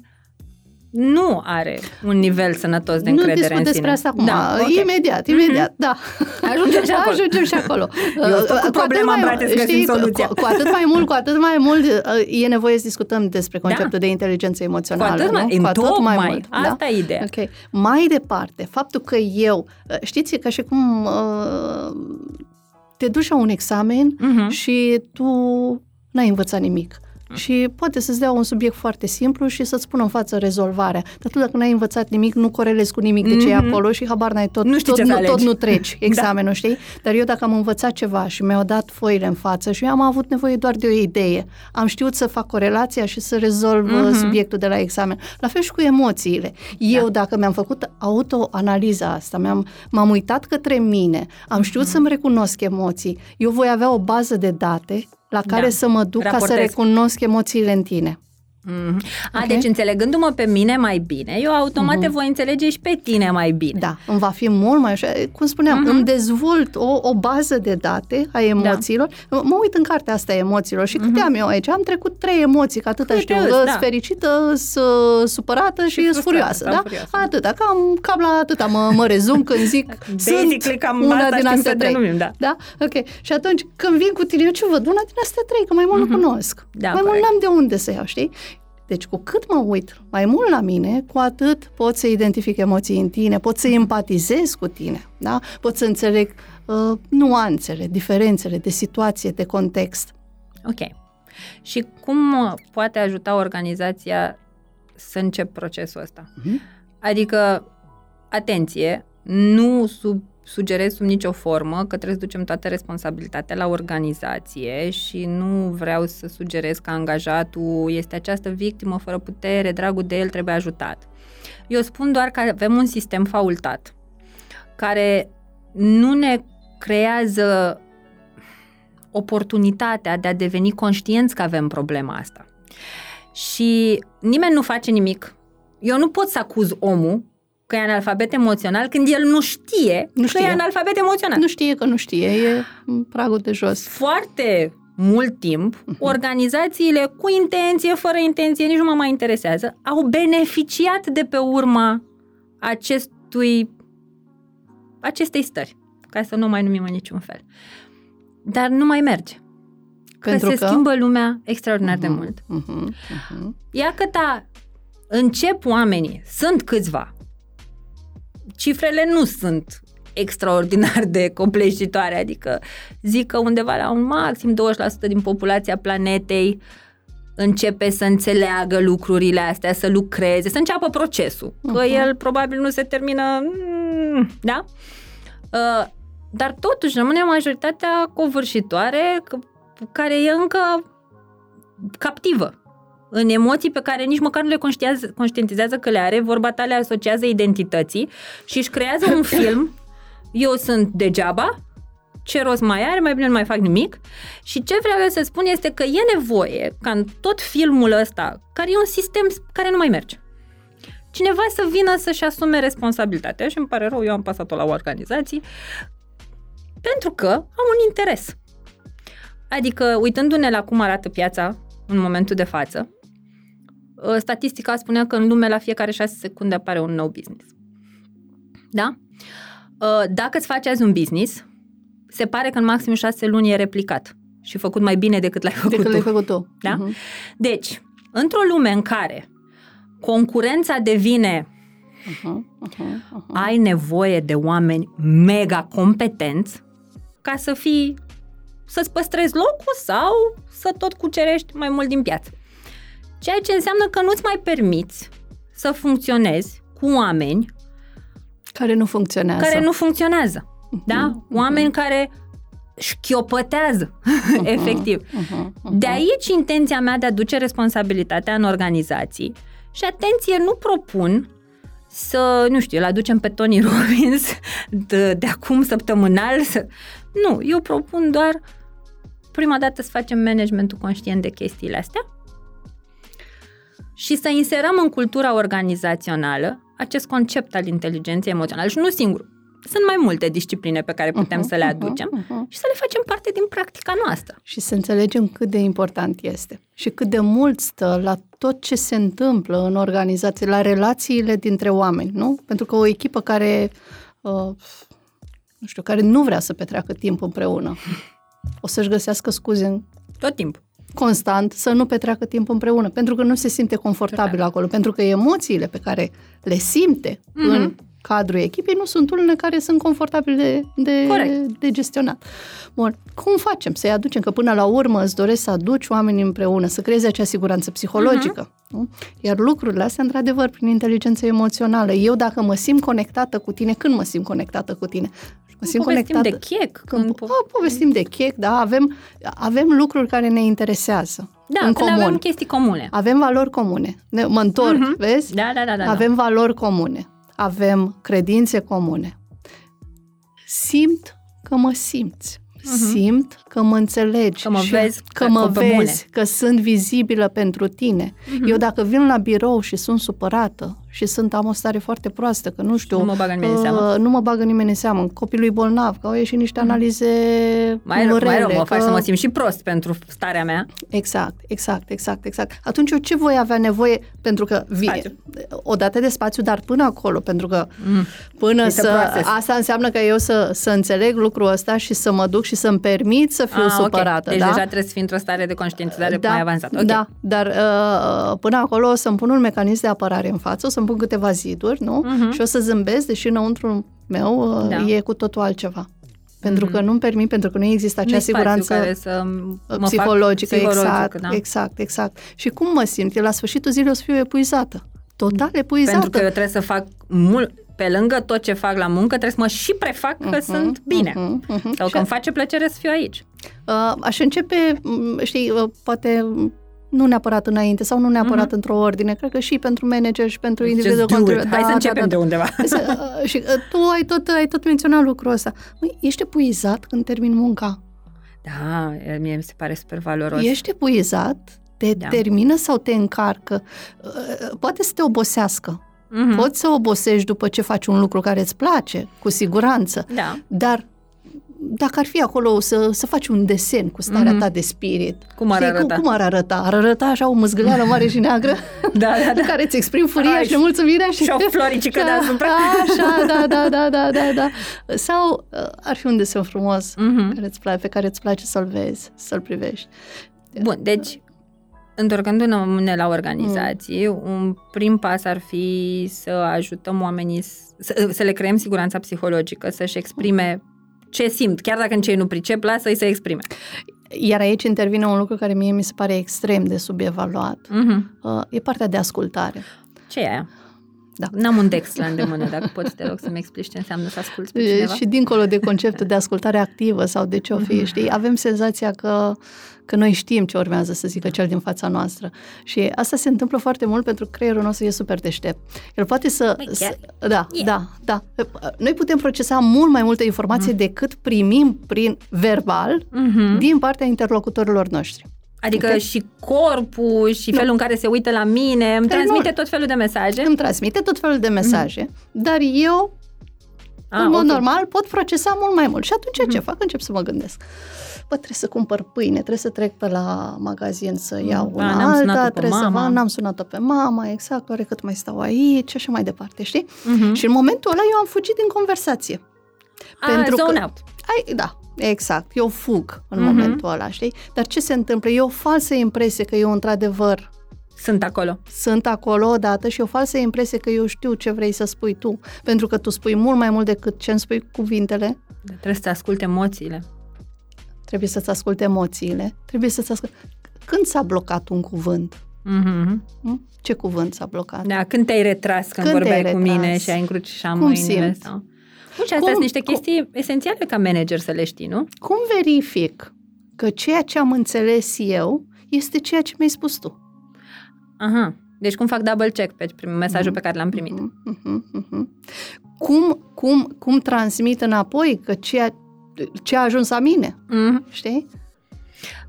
Speaker 3: nu are un nivel sănătos de
Speaker 2: nu
Speaker 3: încredere
Speaker 2: discut
Speaker 3: în
Speaker 2: despre
Speaker 3: sine.
Speaker 2: asta acum.
Speaker 3: Da, ok.
Speaker 2: Imediat, imediat, da.
Speaker 3: Ajungem și <laughs> acolo.
Speaker 2: Ajungem și acolo.
Speaker 3: Eu stau cu
Speaker 2: atât
Speaker 3: problema,
Speaker 2: mai-
Speaker 3: brate, să găsim
Speaker 2: știi, cu-
Speaker 3: soluția.
Speaker 2: Cu, cu atât mai mult, cu atât mai mult uh, e nevoie să discutăm despre conceptul de inteligență
Speaker 3: Da. Cu
Speaker 2: emoțională.
Speaker 3: atât mai,
Speaker 2: nu? Cu atât mai
Speaker 3: tocmai,
Speaker 2: mult.
Speaker 3: asta
Speaker 2: da?
Speaker 3: e ideea.
Speaker 2: Ok. Mai departe, faptul că eu, uh, știți, e ca și cum uh, te duci la un examen
Speaker 3: Mhm.
Speaker 2: și tu n-ai învățat nimic. Și poate să-ți dea un subiect foarte simplu și să-ți pună în față rezolvarea. Dar tu dacă n-ai învățat nimic, nu corelezi cu nimic de ce e
Speaker 3: Mhm.
Speaker 2: acolo și habar n-ai tot,
Speaker 3: Nu știi
Speaker 2: tot,
Speaker 3: ce să
Speaker 2: nu, tot
Speaker 3: alegi.
Speaker 2: nu treci <laughs> examenul, știi? Dar eu dacă am învățat ceva și mi-au dat foile în față și eu am avut nevoie doar de o idee, am știut să fac corelația și să rezolv
Speaker 3: Mhm.
Speaker 2: uh, subiectul de la examen. La fel și cu emoțiile. Eu dacă mi-am făcut autoanaliza asta, mi-am, m-am uitat către mine, am știut
Speaker 3: Mhm.
Speaker 2: să-mi recunosc emoții, eu voi avea o bază de date la care
Speaker 3: Da.
Speaker 2: să mă duc ca să
Speaker 3: Raportez.
Speaker 2: recunosc emoțiile în tine.
Speaker 3: Mhm. A,
Speaker 2: Ok.
Speaker 3: deci înțelegându-mă pe mine mai bine, eu automat te voi înțelege și pe tine mai bine.
Speaker 2: Da, îmi va fi mult mai ușor. Cum spuneam,
Speaker 3: Mhm.
Speaker 2: îmi dezvolt o, o bază de date a emoțiilor.
Speaker 3: Da.
Speaker 2: Mă uit în cartea asta a emoțiilor și câte am eu aici? Am trecut trei emoții, că atâta
Speaker 3: Mhm. Câte
Speaker 2: știu.
Speaker 3: îți,
Speaker 2: Îs
Speaker 3: da.
Speaker 2: fericită, îs uh, supărată și,
Speaker 3: Și
Speaker 2: îs
Speaker 3: frustrată
Speaker 2: furioasă.
Speaker 3: sau
Speaker 2: Da?
Speaker 3: furioasă.
Speaker 2: Atâta, cam, cam la atâta mă, mă rezum când zic <laughs>
Speaker 3: Basically,
Speaker 2: sunt
Speaker 3: cam
Speaker 2: una
Speaker 3: asta
Speaker 2: din
Speaker 3: știm
Speaker 2: astea
Speaker 3: să
Speaker 2: trei.
Speaker 3: denumim, da.
Speaker 2: da? Ok. Și atunci când vin cu tine, eu ce văd? Una din astea trei, că mai mult nu cunosc.
Speaker 3: Da,
Speaker 2: mai mult
Speaker 3: corect.
Speaker 2: n-am de unde să iau, știi? Deci cu cât mă uit mai mult la mine, cu atât pot să identific emoții în tine, pot să empatizez cu tine, da? pot să înțeleg uh, nuanțele, diferențele de situație, de context.
Speaker 3: Ok. Și cum uh, poate ajuta organizația să încep procesul ăsta? Uh-huh. Adică, atenție, nu sub sugerez sub nicio formă că trebuie să ducem toată responsabilitatea la organizație și nu vreau să sugerez că angajatul este această victimă fără putere, dragul de el trebuie ajutat. Eu spun doar că avem un sistem faultat care nu ne creează oportunitatea de a deveni conștienți că avem problema asta. Și nimeni nu face nimic. Eu nu pot să acuz omul că e analfabet emoțional când el nu știe,
Speaker 2: nu știe.
Speaker 3: că e analfabet emoțional.
Speaker 2: Nu știe că nu știe, e pragul de jos.
Speaker 3: Foarte mult timp, uh-huh. organizațiile cu intenție, fără intenție, nici nu mă mai interesează, au beneficiat de pe urma acestui acestei stări, ca să nu mai numim în niciun fel. Dar nu mai merge. Pentru că se că... schimbă lumea extraordinar uh-huh, de mult. Uh-huh, uh-huh. Ia că ta încep oamenii, sunt câțiva, cifrele nu sunt extraordinar de copleșitoare, adică zic că undeva la un maxim 20% din populația planetei începe să înțeleagă lucrurile astea, să lucreze, să înceapă procesul. Uh-huh. Că el probabil nu se termină, mm, da? Uh, dar totuși rămâne majoritatea covârșitoare care e încă captivă în emoții pe care nici măcar nu le conștientizează că le are, vorba ta le asociază identității și își creează un <coughs> film, eu sunt degeaba, ce rost mai are, mai bine nu mai fac nimic. Și ce vreau eu să spun este că e nevoie ca în tot filmul ăsta, care e un sistem care nu mai merge, cineva să vină să-și asume responsabilitatea și îmi pare rău, eu am pasat-o la organizații, pentru că am un interes. Adică, uitându-ne la cum arată piața în momentul de față, Uh, statistica spunea că în lume la fiecare șase secunde apare un nou business. Da? Uh, dacă îți faci azi un business, se pare că în maxim șase luni e replicat și făcut mai bine decât l-ai făcut
Speaker 2: decât
Speaker 3: tu.
Speaker 2: L-ai făcut tu.
Speaker 3: Da? Uh-huh. Deci, într-o lume în care concurența devine uh-huh, uh-huh, uh-huh. ai nevoie de oameni mega competenți ca să fii să-ți păstrezi locul sau să tot cucerești mai mult din piață. Ceea ce înseamnă că nu-ți mai permiți să funcționezi cu oameni
Speaker 2: care nu funcționează.
Speaker 3: Care nu funcționează. Uh-huh, da? Uh-huh. Oameni care șchiopătează, uh-huh, <laughs> efectiv. Uh-huh, uh-huh. De aici intenția mea de a duce responsabilitatea în organizații și atenție, nu propun să, nu știu, îl aducem pe Tony <laughs> Robbins de, de acum săptămânal. Să... Nu, eu propun doar prima dată să facem managementul conștient de chestiile astea și să inserăm în cultura organizațională acest concept al inteligenței emoționale și nu singur. Sunt mai multe discipline pe care putem uh-huh, să le uh-huh, aducem uh-huh, uh-huh. și să le facem parte din practica noastră.
Speaker 2: Și să înțelegem cât de important este și cât de mult stă la tot ce se întâmplă în organizație, la relațiile dintre oameni, nu? Pentru că o echipă care, uh, nu știu, care nu vrea să petreacă timp împreună, o să-și găsească scuze în
Speaker 3: tot timpul
Speaker 2: constant să nu petreacă timp împreună, pentru că nu se simte confortabil acolo, pentru că emoțiile pe care le simte mm-hmm. în cadrul echipei nu sunt unele care sunt confortabile de, de, de gestionat. Bun, cum facem să-i aducem? Că până la urmă îți doresc să aduci oamenii împreună, să creezi acea siguranță psihologică. Uh-huh. Nu? Iar lucrurile astea, într-adevăr, prin inteligență emoțională. Eu, dacă mă simt conectată cu tine, când mă simt conectată cu tine?
Speaker 3: Mă simt povestim conectată. de chec.
Speaker 2: Când, când po- povestim de chec, da, avem, avem lucruri care ne interesează.
Speaker 3: Da, în comun. avem chestii comune.
Speaker 2: Avem valori comune. Ne, mă întorc, uh-huh. vezi?
Speaker 3: Da, da, da, da.
Speaker 2: Avem da. valori comune. Avem credințe comune. Simt că mă simți. Uh-huh. Simt că mă înțelegi.
Speaker 3: Că mă vezi.
Speaker 2: Că mă vezi, că sunt vizibilă pentru tine. Uh-huh. Eu dacă vin la birou și sunt supărată și sunt, am o stare foarte proastă, că nu știu...
Speaker 3: Nu mă bagă nimeni în seamă.
Speaker 2: Nu mă bagă nimeni în seamă. Copilul e bolnav, că au ieșit niște analize
Speaker 3: Mai rău, mai rău, mă
Speaker 2: că...
Speaker 3: faci să mă simt și prost pentru starea mea.
Speaker 2: Exact, exact, exact, exact. Atunci eu ce voi avea nevoie? Pentru că vine
Speaker 3: Spațiu.
Speaker 2: o dată de spațiu, dar până acolo, pentru că până
Speaker 3: Este
Speaker 2: să...
Speaker 3: process.
Speaker 2: Asta înseamnă că eu să, să înțeleg lucrul ăsta și să mă duc și să-mi permit să fiu
Speaker 3: Ah, ok.
Speaker 2: supărată.
Speaker 3: Deci
Speaker 2: da?
Speaker 3: deja trebuie să fii într-o stare de conștientizare
Speaker 2: da,
Speaker 3: mai avansată. Ok.
Speaker 2: Da, dar uh, până acolo o să-mi pun un mecanism de apărare în față, o să-mi pun câteva ziduri, nu?
Speaker 3: Mhm.
Speaker 2: Și o să zâmbesc, deși înăuntru meu uh,
Speaker 3: Da. Mhm.
Speaker 2: e cu totul altceva. Pentru că nu-mi permit, pentru că nu există acea
Speaker 3: Nu-i spațiu
Speaker 2: siguranță
Speaker 3: care să mă fac
Speaker 2: psihologică,
Speaker 3: psihologic,
Speaker 2: exact,
Speaker 3: da.
Speaker 2: exact, exact. Și cum mă simt? Eu la sfârșitul zilei o să fiu epuizată. Total epuizată.
Speaker 3: Pentru că eu trebuie să fac mult, pe lângă tot ce fac la muncă, trebuie să mă și prefac că
Speaker 2: Mhm,
Speaker 3: sunt bine.
Speaker 2: mhm, mhm.
Speaker 3: Sau
Speaker 2: Și
Speaker 3: că îmi face plăcere să fiu aici.
Speaker 2: Uh, aș începe, m, știi, uh, poate m, nu neapărat înainte sau nu neapărat
Speaker 3: Mhm.
Speaker 2: într-o ordine, cred că și pentru manager și pentru
Speaker 3: Just
Speaker 2: individul
Speaker 3: do it.
Speaker 2: contribu-
Speaker 3: Hai să începem de undeva.
Speaker 2: Să, uh, și uh, tu ai tot, ai tot menționat lucrul ăsta. Măi, ești epuizat când termin munca?
Speaker 3: Da, mie mi se pare super valoros.
Speaker 2: Ești epuizat? Te
Speaker 3: Da.
Speaker 2: termină sau te încarcă? Uh, Poate să te obosească.
Speaker 3: Mhm.
Speaker 2: Poți să obosești după ce faci un lucru care îți place, cu siguranță.
Speaker 3: Da.
Speaker 2: Dar dacă ar fi acolo să, să faci un desen cu starea
Speaker 3: Mhm.
Speaker 2: ta de spirit,
Speaker 3: Cum ar
Speaker 2: știi,
Speaker 3: arăta?
Speaker 2: Cum, cum ar arăta? Ar arăta așa o măzgăleală mare și neagră <laughs>
Speaker 3: Da, da, da.
Speaker 2: care îți exprim furia
Speaker 3: Ai,
Speaker 2: și nemulțumirea și...
Speaker 3: și o <laughs> floricică deasupra. <laughs>
Speaker 2: Așa, da, da, da, da, da, da. Sau uh, ar fi un desen frumos
Speaker 3: Mhm.
Speaker 2: care îți place, pe care îți place să-l vezi, să-l privești.
Speaker 3: Bun, deci, întorcându-ne la organizații,
Speaker 2: Mm.
Speaker 3: un prim pas ar fi să ajutăm oamenii să, să le creăm siguranța psihologică, să-și exprime ce simt, chiar dacă în ce nu pricep, lasă-i să exprime.
Speaker 2: Iar aici intervine un lucru care mie mi se pare extrem de subevaluat.
Speaker 3: Mhm.
Speaker 2: Uh, e partea de ascultare.
Speaker 3: Ce e aia?
Speaker 2: Da.
Speaker 3: N-am un text la îndemână, dacă poți, te rog, să-mi explici ce înseamnă să asculți pe cineva.
Speaker 2: Și dincolo de conceptul de ascultare activă sau de ce o fi, știi, avem senzația că, că noi știm ce urmează să zică cel din fața noastră. Și asta se întâmplă foarte mult pentru că creierul nostru e super deștept. El poate să...
Speaker 3: Băi,
Speaker 2: să
Speaker 3: chiar?
Speaker 2: da,
Speaker 3: E.
Speaker 2: da, da. Noi putem procesa mult mai multă informație decât primim prin verbal
Speaker 3: Mhm.
Speaker 2: din partea interlocutorilor noștri.
Speaker 3: Adică
Speaker 2: Ok.
Speaker 3: și corpul și felul în care se uită la mine, îmi
Speaker 2: Păi
Speaker 3: transmite
Speaker 2: nu.
Speaker 3: tot felul de mesaje.
Speaker 2: Îmi transmite tot felul de mesaje, dar eu
Speaker 3: Ah,
Speaker 2: în mod
Speaker 3: ok. Mhm.
Speaker 2: normal pot procesa mult mai mult. Și atunci ce fac? Încep să mă gândesc. Bă, trebuie să cumpăr pâine, trebuie să trec pe la magazin să iau
Speaker 3: Da,
Speaker 2: una
Speaker 3: n-am sunat-o
Speaker 2: alta,
Speaker 3: pe
Speaker 2: trebuie să
Speaker 3: mama.
Speaker 2: vă, n-am sunat-o pe mama, exact, oare cât mai stau aici, și așa mai departe, știi?
Speaker 3: Mhm.
Speaker 2: Și în momentul ăla eu am fugit din conversație.
Speaker 3: Ah,
Speaker 2: pentru că-
Speaker 3: zone out.
Speaker 2: Ai, da, exact, eu fug în
Speaker 3: Mhm.
Speaker 2: momentul ăla, știi? Dar ce se întâmplă? E o falsă impresie că eu într-adevăr
Speaker 3: Sunt acolo.
Speaker 2: sunt acolo odată și o falsă impresie că eu știu ce vrei să spui tu, pentru că tu spui mult mai mult decât ce îmi spui cuvintele,
Speaker 3: Trebuie să asculte emoțiile.
Speaker 2: trebuie să-ți asculte emoțiile, trebuie să-ți asculte... Când s-a blocat un cuvânt?
Speaker 3: Mhm.
Speaker 2: Hm? Ce cuvânt s-a blocat?
Speaker 3: Da, când te-ai retras când,
Speaker 2: Când
Speaker 3: vorbeai
Speaker 2: te-ai
Speaker 3: cu
Speaker 2: retras?
Speaker 3: mine și ai încrucișat
Speaker 2: Cum
Speaker 3: mâinile?
Speaker 2: simți?
Speaker 3: Sau... Nu, și astea
Speaker 2: Cum-
Speaker 3: sunt niște
Speaker 2: cum-
Speaker 3: chestii esențiale ca manager să le știi, nu?
Speaker 2: Cum verific că ceea ce am înțeles eu este ceea ce mi-ai spus tu?
Speaker 3: Aha. Deci cum fac double check pe prim- mesajul pe care l-am primit?
Speaker 2: Mhm, mhm, mhm. Cum, cum, cum transmit înapoi că ceea ce a ajuns la mine,
Speaker 3: Mhm.
Speaker 2: știi?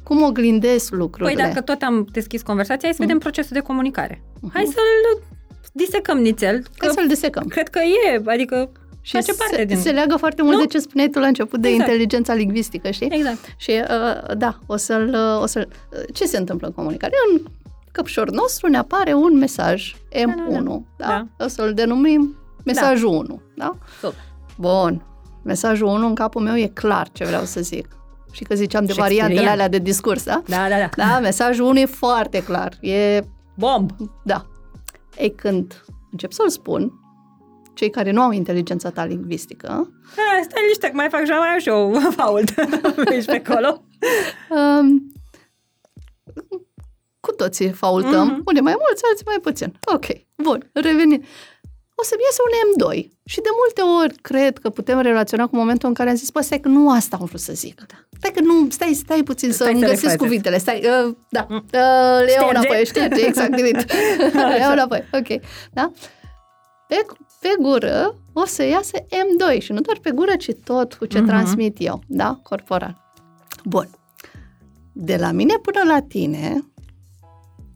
Speaker 2: Cum oglindesc lucrurile?
Speaker 3: Păi dacă tot am deschis conversația, hai să vedem procesul de comunicare.
Speaker 2: Mhm.
Speaker 3: Hai să-l disecăm nițel. Că
Speaker 2: Hai să-l desecăm.
Speaker 3: cred că e, adică
Speaker 2: Și
Speaker 3: face parte
Speaker 2: se,
Speaker 3: din...
Speaker 2: se leagă foarte mult
Speaker 3: Nu?
Speaker 2: de ce spuneai tu la început, de
Speaker 3: Exact.
Speaker 2: inteligența lingvistică, știi?
Speaker 3: Exact.
Speaker 2: Și uh, da, o să-l, uh, o să Ce se întâmplă în comunicare? În căpșor nostru ne apare un mesaj M1, da?
Speaker 3: Da.
Speaker 2: O să-l denumim mesajul 1, da?
Speaker 3: Super.
Speaker 2: Bun. Mesajul 1 în capul meu e clar ce vreau să zic. Și că ziceam de
Speaker 3: Shakespearean.
Speaker 2: variantele alea de discurs, da?
Speaker 3: Da, da, da.
Speaker 2: Da, mesajul 1 e foarte clar. E,
Speaker 3: Bomb!
Speaker 2: da. Ei, când încep să-l spun, cei care nu au inteligența ta lingvistică,
Speaker 3: Ha, stai liniște, că mai fac și mai am și eu <laughs> fault. <laughs> Ești pe acolo.
Speaker 2: Um, cu toții faultăm,
Speaker 3: Mhm.
Speaker 2: mm-hmm. unii mai mulți, alții mai puțin. Ok, bun, revenim. O să iese un M2 și de multe ori cred că putem relaționa cu momentul în care am zis, bă, stai că nu asta am vrut să zic. Stai că nu, stai, stai puțin
Speaker 3: Stai
Speaker 2: să-mi
Speaker 3: să
Speaker 2: găsesc
Speaker 3: refazez.
Speaker 2: cuvintele. Stai, uh, da, uh, le iau
Speaker 3: Șterge.
Speaker 2: înapoi, șterge, exact, delete. <laughs> le iau înapoi, ok, da? Pe, pe gură o să iasă M2 și nu doar pe gură, ci tot cu ce
Speaker 3: Mhm.
Speaker 2: transmit eu, da, corporal. Bun. De la mine până la tine,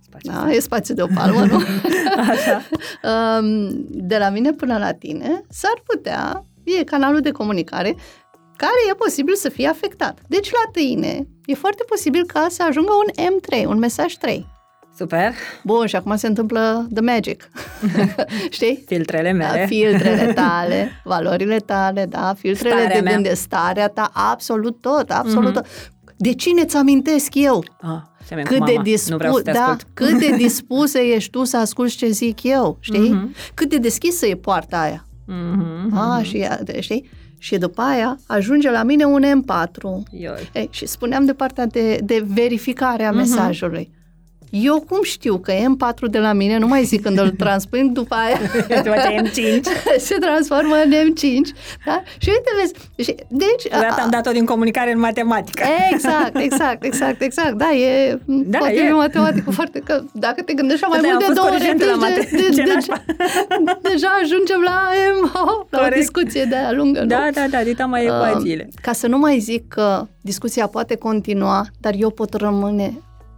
Speaker 3: spațiu.
Speaker 2: Da, e spațiu de o palmă, nu? <laughs>
Speaker 3: Așa.
Speaker 2: Um, de la mine până la tine, s-ar putea, e canalul de comunicare care e posibil să fie afectat. Deci la tine e foarte posibil ca să ajungă un M3, un mesaj 3.
Speaker 3: Super.
Speaker 2: Bun, și acum se întâmplă the magic. <laughs> Știi?
Speaker 3: Filtrele mele.
Speaker 2: Da, filtrele <laughs> tale, valorile tale, da, filtrele
Speaker 3: Starea
Speaker 2: de
Speaker 3: mea.
Speaker 2: gândire, starea ta, absolut tot, absolut
Speaker 3: Mhm.
Speaker 2: tot. De cine ți amintesc eu?
Speaker 3: Ah, semeni
Speaker 2: Cât
Speaker 3: cu
Speaker 2: de,
Speaker 3: mama.
Speaker 2: dispu-
Speaker 3: Nu vreau să te
Speaker 2: da,
Speaker 3: ascult.
Speaker 2: cât de <laughs> dispusă ești tu să asculți ce zic eu, știi?
Speaker 3: Mhm.
Speaker 2: Cât de deschisă e poarta aia.
Speaker 3: Mhm.
Speaker 2: Ah, și, ea, de- știi? Și după aia ajunge la mine un M4.
Speaker 3: Ioi.
Speaker 2: Ei, și spuneam de partea de, de verificare a
Speaker 3: Mhm.
Speaker 2: mesajului. Eu cum știu că M4 de la mine, nu mai zic când îl transpun, după aia <laughs>
Speaker 3: După ce M5. <laughs>
Speaker 2: se transformă în M5. Da? Și uite, vezi, și, deci... a-
Speaker 3: Odată am dat-o din comunicare în matematică.
Speaker 2: Exact, exact, exact, exact. Da, e
Speaker 3: Da,
Speaker 2: poate
Speaker 3: e.
Speaker 2: e matematică foarte... Că dacă te gândești la mai
Speaker 3: Da,
Speaker 2: mult
Speaker 3: am
Speaker 2: de
Speaker 3: fost
Speaker 2: două ori,
Speaker 3: corigentă la
Speaker 2: atunci
Speaker 3: mate.
Speaker 2: de, de,
Speaker 3: Ce
Speaker 2: de,
Speaker 3: nașpa. <laughs>
Speaker 2: deja ajungem la, M, la o
Speaker 3: Corect.
Speaker 2: discuție de aia lungă. nu?
Speaker 3: Da, da, da, dita mai ecuațiile.
Speaker 2: Uh, ca să nu mai zic că discuția poate continua, dar eu pot rămâne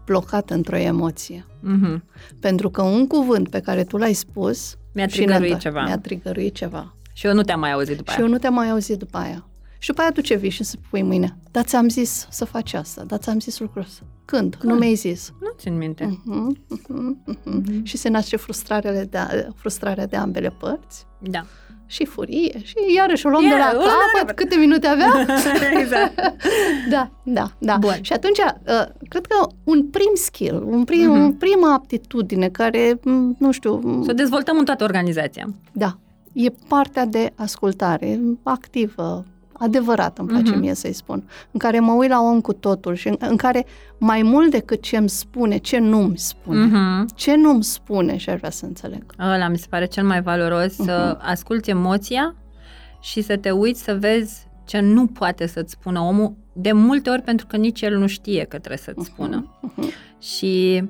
Speaker 2: blocat într-o emoție.
Speaker 3: Mhm.
Speaker 2: Pentru că un cuvânt pe care tu l-ai spus
Speaker 3: Mi-a
Speaker 2: și ne-
Speaker 3: trigăruit ceva.
Speaker 2: Mi-a trigăruit ceva.
Speaker 3: Și eu nu te-am mai auzit după
Speaker 2: Și
Speaker 3: aia.
Speaker 2: eu nu te-am mai auzit după aia. Și după aia tu ce vii și să spui mâine? Da, ți-am zis să faci asta, da, ți-am zis lucrul ăsta. Când? Nu mi-ai zis.
Speaker 3: Nu țin minte.
Speaker 2: Mhm, mhm, mhm. Și se naște frustrarea de, frustrarea de ambele părți
Speaker 3: Da.
Speaker 2: Și furie și iarăși o luăm
Speaker 3: Ia,
Speaker 2: de la
Speaker 3: o luăm de la
Speaker 2: capăt. Câte minute avea? <laughs>
Speaker 3: exact. <laughs>
Speaker 2: Da, da, da.
Speaker 3: Bun.
Speaker 2: Și atunci, uh, cred că un prim skill, un prim,
Speaker 3: Mhm.
Speaker 2: uh-huh. prima aptitudine care, m, nu știu, m,
Speaker 3: Să o dezvoltăm în toată organizația.
Speaker 2: da, e partea de ascultare activă, adevărată, îmi place
Speaker 3: Mhm.
Speaker 2: mie să-i spun, în care mă uit la om cu totul și în, în care mai mult decât ce îmi spune, ce nu-mi spune,
Speaker 3: Mhm.
Speaker 2: ce nu-mi spune și aș vrea să înțeleg.
Speaker 3: Ăla mi se pare cel mai valoros, să
Speaker 2: Mhm.
Speaker 3: asculți emoția și să te uiți să vezi ce nu poate să-ți spună omul, de multe ori pentru că nici el nu știe că trebuie să-ți spună.
Speaker 2: Mhm.
Speaker 3: Și uh,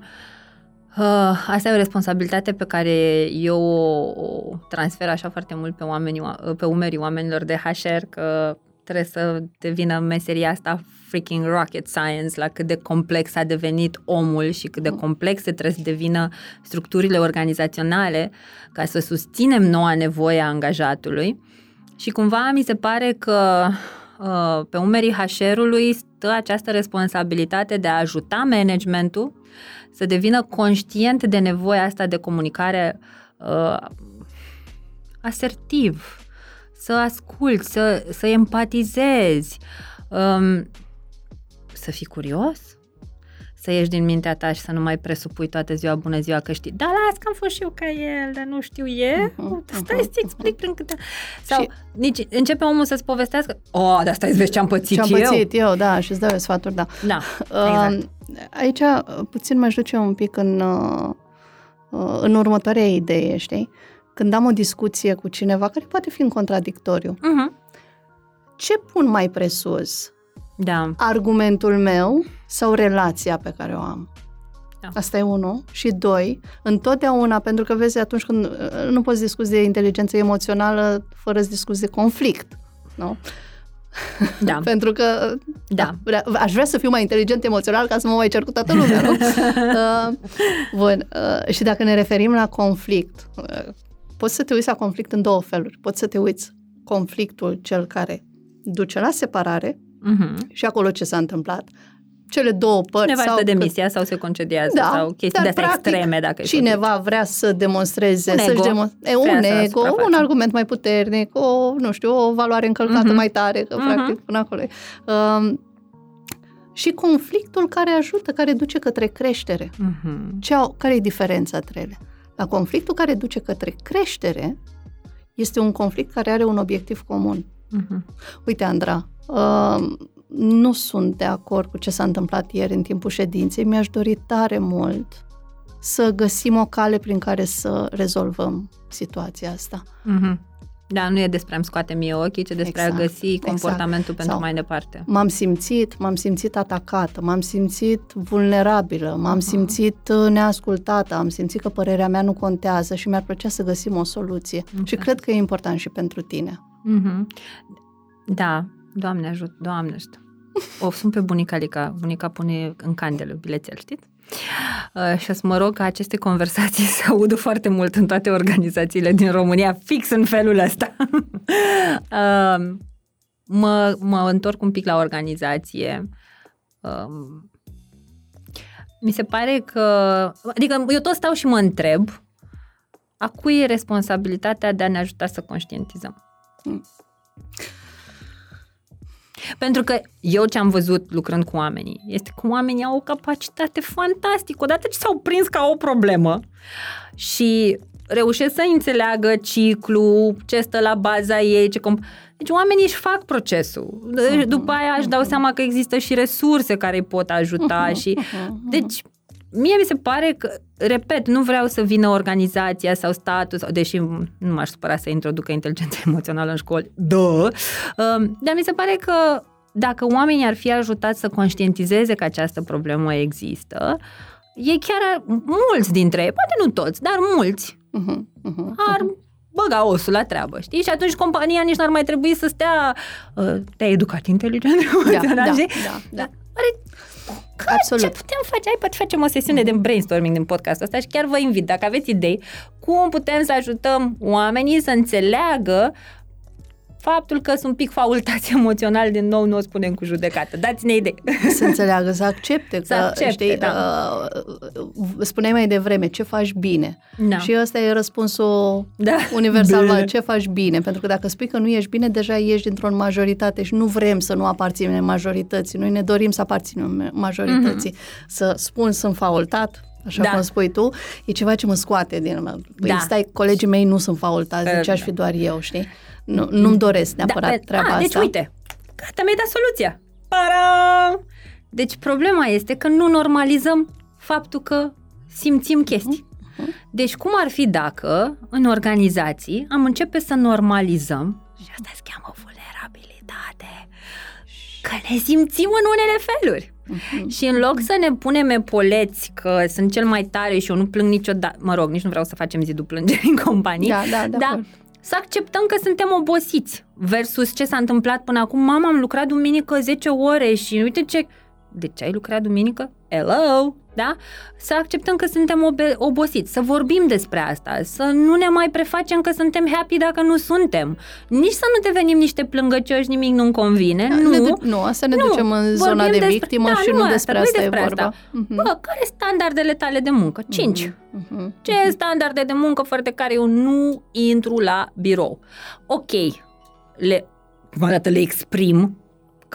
Speaker 3: asta e o responsabilitate pe care eu o, o transfer așa foarte mult pe, oamenii, pe umerii oamenilor de HR, că trebuie să devină meseria asta freaking rocket science, la cât de complex a devenit omul și cât de complexe trebuie să devină structurile organizaționale ca să susținem noua nevoie a angajatului. Și cumva mi se pare că uh, pe umerii HR-ului stă această responsabilitate de a ajuta managementul să devină conștient de nevoia asta de comunicare uh, asertiv, să asculți, să, să empatizezi, um, să fii curios, să ieși din mintea ta și să nu mai presupui toată ziua bună ziua că știi, da, las că am fost și eu ca el, dar nu știu e,
Speaker 2: Mhm,
Speaker 3: stai
Speaker 2: mhm,
Speaker 3: să-ți explic prin câte... Sau
Speaker 2: Și-
Speaker 3: nici începe omul să-ți povestească, oh, dar stai să vezi ce am pățit
Speaker 2: Ce-am
Speaker 3: eu.
Speaker 2: pățit eu, da, și îți dau eu sfaturi, da.
Speaker 3: Da, exact.
Speaker 2: Uh, Aici uh, puțin mă duce un pic în, uh, uh, în următoarea idee, știi? Când am o discuție cu cineva care poate fi în contradictoriu,
Speaker 3: Mhm.
Speaker 2: ce pun mai presus?
Speaker 3: Da.
Speaker 2: Argumentul meu sau relația pe care o am?
Speaker 3: Da.
Speaker 2: Asta e unul. Și doi, întotdeauna, pentru că vezi, atunci când uh, nu poți discuți de inteligență emoțională fără să discuți de conflict, nu?
Speaker 3: Da. <laughs>
Speaker 2: Pentru că
Speaker 3: Da.
Speaker 2: vrea, aș vrea să fiu mai inteligent emoțional ca să mă mai cer cu toată lumea, nu? <laughs> uh, bun. Uh, și dacă ne referim la conflict, uh, poți să te uiți la conflict în două feluri. Poți să te uiți conflictul cel care duce la separare
Speaker 3: Mhm.
Speaker 2: și acolo ce s-a întâmplat. Cele două părți
Speaker 3: Cineva
Speaker 2: sau
Speaker 3: își dă
Speaker 2: cât-
Speaker 3: demisia sau se concediază
Speaker 2: da,
Speaker 3: sau chestii
Speaker 2: dar
Speaker 3: de astea
Speaker 2: practic
Speaker 3: extreme dacă e
Speaker 2: cineva vrea să demonstreze,
Speaker 3: Un
Speaker 2: să-și
Speaker 3: ego.
Speaker 2: demon- e, un
Speaker 3: Vrea să
Speaker 2: ego,
Speaker 3: suprafață.
Speaker 2: un argument mai puternic, o, nu știu, o valoare încălcată
Speaker 3: Mhm.
Speaker 2: mai tare, că
Speaker 3: Mhm.
Speaker 2: practic până acolo e. Um, și conflictul care ajută, care duce către creștere.
Speaker 3: Mhm.
Speaker 2: Ce au, care e diferența între ele? La conflictul care duce către creștere este un conflict care are un obiectiv comun.
Speaker 3: Mhm.
Speaker 2: Uite, Andra, uh, nu sunt de acord cu ce s-a întâmplat ieri în timpul ședinței. Mi-aș dori tare mult să găsim o cale prin care să rezolvăm situația asta.
Speaker 3: Mhm. Da, nu e despre a-mi scoate mie ochii, ci despre
Speaker 2: Exact,
Speaker 3: a găsi
Speaker 2: exact.
Speaker 3: comportamentul pentru
Speaker 2: Sau-
Speaker 3: mai departe.
Speaker 2: M-am simțit, m-am simțit atacată, m-am simțit vulnerabilă, m-am simțit uh, neascultată, am simțit că părerea mea nu contează și mi-ar plăcea să găsim o soluție.
Speaker 3: Ok.
Speaker 2: Și cred că e important și pentru tine.
Speaker 3: Mhm. Da, Doamne ajut, Doamne ajută. O, sunt pe bunica Lica. Bunica pune în candelă bilețel, știți? Uh, și o să mă rog ca aceste conversații <laughs> să audă foarte mult în toate organizațiile din România, fix în felul ăsta. <laughs> uh, mă, mă întorc un pic la organizație. Uh, mi se pare că... Adică eu tot stau și mă întreb a cui e responsabilitatea de a ne ajuta să conștientizăm? Mm. Pentru că eu ce am văzut lucrând cu oamenii este că oamenii au o capacitate fantastică. Odată ce s-au prins ca o problemă și reușesc să înțeleagă ciclu, ce stă la baza ei, ce comp- deci oamenii își fac procesul. Uh-huh, După aia își dau seama că există și resurse care îi pot ajuta uh-huh, și... Uh-huh. Deci mie mi se pare că, repet, nu vreau să vină organizația sau status, deși nu m-aș supăra să introducă inteligența <laughs> emoțională în școli, da, um, dar mi se pare că dacă oamenii ar fi ajutați să conștientizeze că această problemă există, ei chiar, mulți dintre ei, poate nu toți, dar mulți, uh-huh, uh-huh, ar băga osul la treabă, știi? Și atunci compania nici n-ar mai trebui să stea uh, te-ai educat inteligent <laughs> da, da, da, da. Are Absolut. ce putem face? Hai, poate facem o sesiune de brainstorming din podcastul ăsta și chiar vă invit, dacă aveți idei, cum putem să ajutăm oamenii să înțeleagă faptul că sunt un pic faultați <laughs> emoțional, din nou nu o spunem cu judecată. Dați-ne idei. <laughs>
Speaker 2: Să înțeleagă, să accepte.
Speaker 3: Să că, accepte, știi, da.
Speaker 2: uh, spuneai mai devreme, ce faci bine. Da. Și ăsta e răspunsul da. universal la ce faci bine. Pentru că dacă spui că nu ești bine, deja ești dintr-o majoritate și nu vrem să nu aparținem majorității. Noi ne dorim să aparținem majorității. Mm-hmm. Să spun sunt faultat, așa da. cum spui tu, e ceva ce mă scoate din... Păi da. stai, colegii mei nu sunt faultați, deci aș fi doar eu, știi? Nu, nu-mi doresc da, neapărat da, treaba a,
Speaker 3: deci asta. Deci uite, gata, mi-ai dat soluția. Para! Deci problema este că nu normalizăm faptul că simțim chestii. Uh-huh. Deci cum ar fi dacă în organizații am începe să normalizăm și asta se cheamă vulnerabilitate, că ne simțim în unele feluri. Uh-huh. Și în loc să ne punem epoleți că sunt cel mai tare și eu nu plâng niciodată, mă rog, nici nu vreau să facem zidul plângerii în companie,
Speaker 2: da, da, da, dar
Speaker 3: să acceptăm că suntem obosiți versus ce s-a întâmplat până acum. Mama, am lucrat duminică 10 ore și uite ce... De ce ai lucrat duminică? Hello! Da? Să acceptăm că suntem obe- obosiți, să vorbim despre asta, să nu ne mai prefacem că suntem happy dacă nu suntem. Nici să nu devenim niște plângăcioși, nimic nu-mi convine. Da, nu,
Speaker 2: ne du- nu, asta ne nu. ducem în zona de despre, victimă da, și nu, nu despre asta, asta e vorba. Asta.
Speaker 3: Uh-huh. Bă, care standardele tale de muncă? Cinci. Uh-huh. Ce uh-huh. standarde de muncă fără de care eu nu intru la birou? Ok, le, le exprim,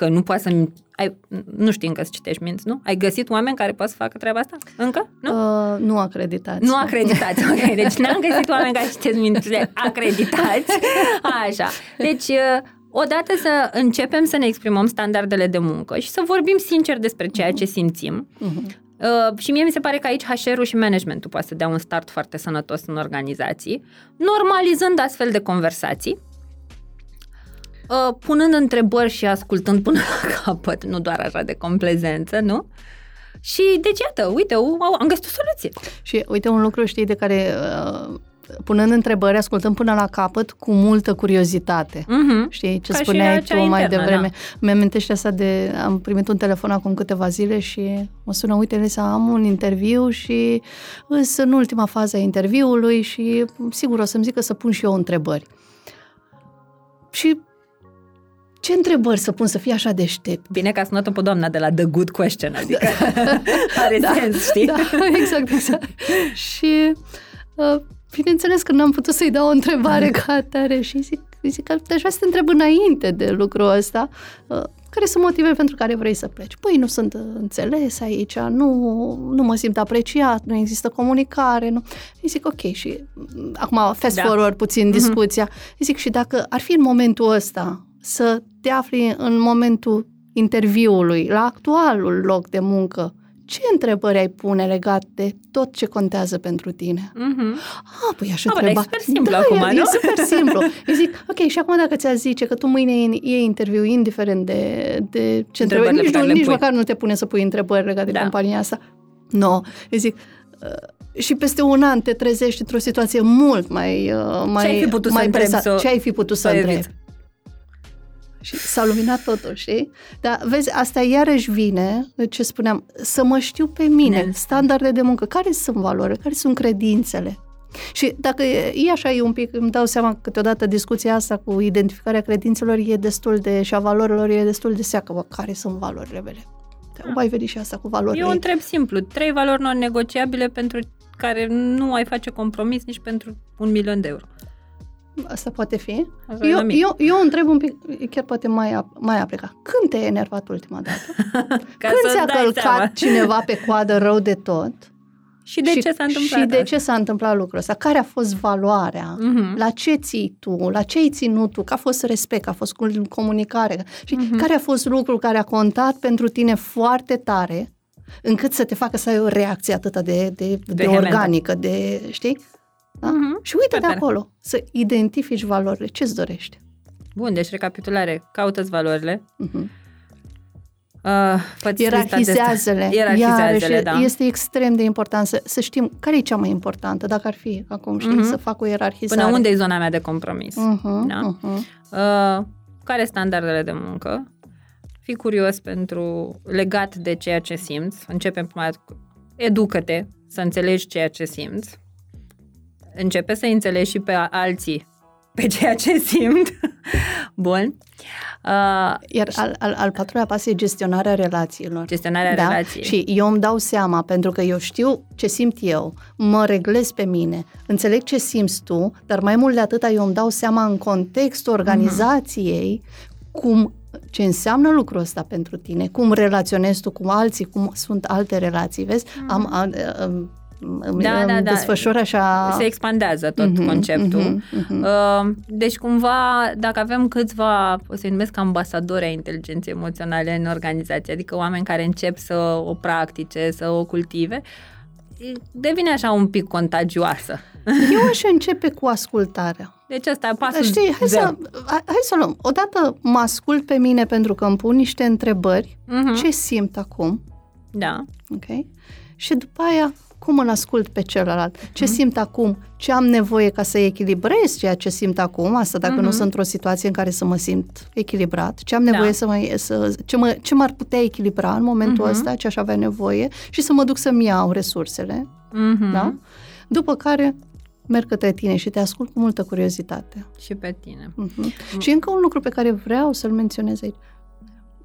Speaker 3: că nu poate să ai, nu știi încă să citești minți, nu? Ai găsit oameni care pot să facă treaba asta? Încă? Nu?
Speaker 2: Uh, nu acreditați.
Speaker 3: Nu acreditați, ok. Deci n-am găsit oameni care citesc mințile acreditați. Așa. Deci, uh, odată să începem să ne exprimăm standardele de muncă și să vorbim sincer despre ceea ce simțim. Uh-huh. Uh, și mie mi se pare că aici HR-ul și managementul poate să dea un start foarte sănătos în organizații, normalizând astfel de conversații uh, punând întrebări și ascultând până la <laughs> capăt, nu doar așa de complezență, nu? Și deci, iată, uite, am găsit o soluție.
Speaker 2: Și uite un lucru, știi, de care uh, punând întrebări, ascultăm până la capăt cu multă curiozitate. Uh-huh. Știi, ce Ca spuneai tu mai internă, devreme. Da. Mi-amintește asta de... Am primit un telefon acum câteva zile și mă sună, uite, Lisa, am un interviu și sunt în ultima fază a interviului și sigur o să-mi zică să pun și eu întrebări. Și ce întrebări să pun să fie așa deștept?
Speaker 3: Bine că a sunat-o pe doamna de la The Good Question, adică da. <laughs> are da, sens, știi?
Speaker 2: Da, exact, exact. și uh, bineînțeles că n-am putut să-i dau o întrebare ca atare și zic, zic că aș vrea să te întreb înainte de lucrul ăsta, uh, care sunt motivele pentru care vrei să pleci? Păi nu sunt înțeles aici, nu, nu mă simt apreciat, nu există comunicare. Nu. Îi zic, ok, și mm, acum fast da. forward puțin mm-hmm. discuția. Îi zic, și dacă ar fi în momentul ăsta să te afli în momentul interviului, la actualul loc de muncă, ce întrebări ai pune legate de tot ce contează pentru tine? Mm-hmm. Ah, păi aș întreba.
Speaker 3: E super simplu da, acum,
Speaker 2: e,
Speaker 3: nu?
Speaker 2: E super simplu. Îi zic, ok, și acum dacă ți-a zice că tu mâine e interviu, indiferent de, de ce întrebări, nici, nu, nici măcar nu te pune să pui întrebări legate da. de compania asta. Nu. No. Îi zic, uh, și peste un an te trezești într-o situație mult mai, uh, mai,
Speaker 3: ce ai fi putut
Speaker 2: mai
Speaker 3: să
Speaker 2: presat. Ce ai fi putut să întrebi? Și s-a luminat totul, știi? Dar vezi, asta iarăși vine, ce spuneam, să mă știu pe mine,
Speaker 3: Ne-
Speaker 2: standarde de muncă, care sunt valorile, care sunt credințele. Și dacă e, e așa, e un pic, îmi dau seama că câteodată discuția asta cu identificarea credințelor e destul de, și a valorilor e destul de seacă, bă, care sunt valorile mele. Te mai veni și asta cu valorile.
Speaker 3: Eu întreb simplu, trei valori non-negociabile pentru care nu ai face compromis nici pentru un milion de euro.
Speaker 2: Asta poate fi.
Speaker 3: Asta e
Speaker 2: Eu,
Speaker 3: la mine.
Speaker 2: eu, eu întreb un pic, chiar poate mai, ap- mai aplica. Când te-ai enervat ultima dată? <laughs>
Speaker 3: Ca
Speaker 2: Când
Speaker 3: să-ți
Speaker 2: ți-a
Speaker 3: dai
Speaker 2: călcat
Speaker 3: seama.
Speaker 2: cineva pe coadă rău de tot?
Speaker 3: Și de ce s-a întâmplat
Speaker 2: Și de
Speaker 3: asta?
Speaker 2: ce s-a întâmplat lucrul ăsta? Care a fost valoarea?
Speaker 3: Mhm.
Speaker 2: La ce ții tu? La ce ai ținut tu? Că a fost respect, că a fost cu- comunicare. Și
Speaker 3: Mhm.
Speaker 2: care a fost lucrul care a contat pentru tine foarte tare încât să te facă să ai o reacție atât de, de, de, de
Speaker 3: Vehementă.
Speaker 2: organică, de, știi? Da?
Speaker 3: Mhm.
Speaker 2: Și uite de
Speaker 3: Super.
Speaker 2: acolo, să identifici valorile. Ce-ți dorești?
Speaker 3: Bun, deci recapitulare. Caută-ți valorile.
Speaker 2: Mhm.
Speaker 3: Uh, fă-ți lista de-
Speaker 2: Ierarhizează-le.
Speaker 3: Ierarhizează-le,
Speaker 2: Iarăși,
Speaker 3: da.
Speaker 2: Este extrem de important să, să știm care e cea mai importantă, dacă ar fi acum, știi,
Speaker 3: Mhm.
Speaker 2: să fac o ierarhizare.
Speaker 3: Până unde e zona mea de compromis?
Speaker 2: Uh-huh,
Speaker 3: Da?
Speaker 2: uh-huh.
Speaker 3: Uh, care standardele de muncă? Fii curios pentru legat de ceea ce simți. Începem prima dată cu educă-te să înțelegi ceea ce simți. Începe să înțelegi și pe alții pe ceea ce simt. <laughs> Bun. Uh,
Speaker 2: Iar al, al, al patrulea pas e gestionarea relațiilor.
Speaker 3: gestionarea
Speaker 2: da?
Speaker 3: relației.
Speaker 2: Și eu îmi dau seama, pentru că eu știu ce simt eu, mă reglez pe mine, înțeleg ce simți tu, dar mai mult de atât eu îmi dau seama în contextul organizației cum ce înseamnă lucrul ăsta pentru tine, cum relaționezi tu cu alții, cum sunt alte relații, vezi? Am, am, am,
Speaker 3: Da,
Speaker 2: am
Speaker 3: da, da.
Speaker 2: desfășor așa...
Speaker 3: Se expandează tot
Speaker 2: Mhm,
Speaker 3: conceptul.
Speaker 2: mhm, mhm.
Speaker 3: Uh, Deci, cumva, dacă avem câțiva, o să-i numesc ambasadori ai inteligenței emoționale în organizație, adică oameni care încep să o practice, să o cultive, devine așa un pic contagioasă. <laughs>
Speaker 2: Eu aș începe cu ascultarea.
Speaker 3: Deci asta e pasul
Speaker 2: Știi, hai
Speaker 3: zero.
Speaker 2: să, hai hai să o luăm. Odată mă ascult pe mine pentru că îmi pun niște întrebări.
Speaker 3: Mhm.
Speaker 2: Ce simt acum?
Speaker 3: Da.
Speaker 2: Ok? Și după aia, cum îl ascult pe celălalt? Ce
Speaker 3: Mhm.
Speaker 2: simt acum? Ce am nevoie ca să echilibrez ceea ce simt acum? Asta dacă nu
Speaker 3: Mhm.
Speaker 2: sunt într-o situație în care să mă simt echilibrat. Ce am nevoie
Speaker 3: Da.
Speaker 2: să mă... Să, ce, mă, ce m-ar putea echilibra în momentul
Speaker 3: Mhm.
Speaker 2: ăsta? Ce aș avea nevoie? Și să mă duc să-mi iau resursele.
Speaker 3: Mhm.
Speaker 2: Da? După care merg către tine și te ascult cu multă curiozitate.
Speaker 3: Și pe tine.
Speaker 2: Uh-huh. Și încă un lucru pe care vreau să-l menționez aici.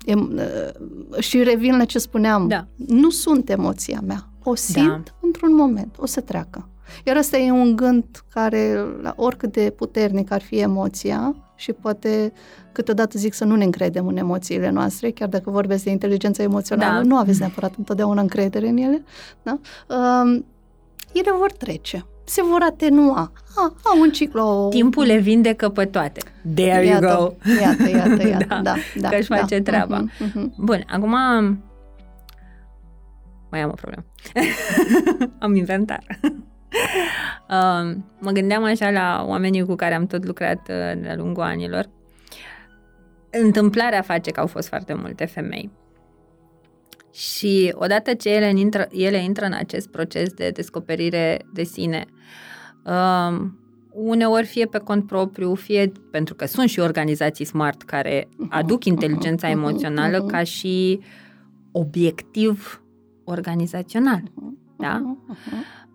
Speaker 2: E, uh, și revin la ce spuneam.
Speaker 3: Da.
Speaker 2: Nu sunt emoția mea. O simt
Speaker 3: Da.
Speaker 2: într-un moment. O să treacă. Iar ăsta e un gând care, la oricât de puternic ar fi emoția, și poate câteodată zic să nu ne încredem în emoțiile noastre, chiar dacă vorbesc de inteligența emoțională,
Speaker 3: Da.
Speaker 2: nu aveți neapărat întotdeauna încredere în ele. Da? Um, ele vor trece. Se vor atenua. A, au un ciclu.
Speaker 3: Timpul le vindecă pe toate. There you
Speaker 2: iată,
Speaker 3: go.
Speaker 2: Iată, iată, iată.
Speaker 3: Da, <laughs>
Speaker 2: da, da,
Speaker 3: că își
Speaker 2: da.
Speaker 3: face treaba.
Speaker 2: Mhm, mhm.
Speaker 3: Bun, acum mai am o problemă. <laughs> am inventar. uh, <laughs> mă gândeam așa la oamenii cu care am tot lucrat uh, de-a lungul anilor. Întâmplarea face că au fost foarte multe femei. Și odată ce ele intră, ele intră în acest proces de descoperire de sine, uh, uneori fie pe cont propriu, fie pentru că sunt și organizații smart care aduc inteligența emoțională <laughs> ca și obiectiv organizațional. Da?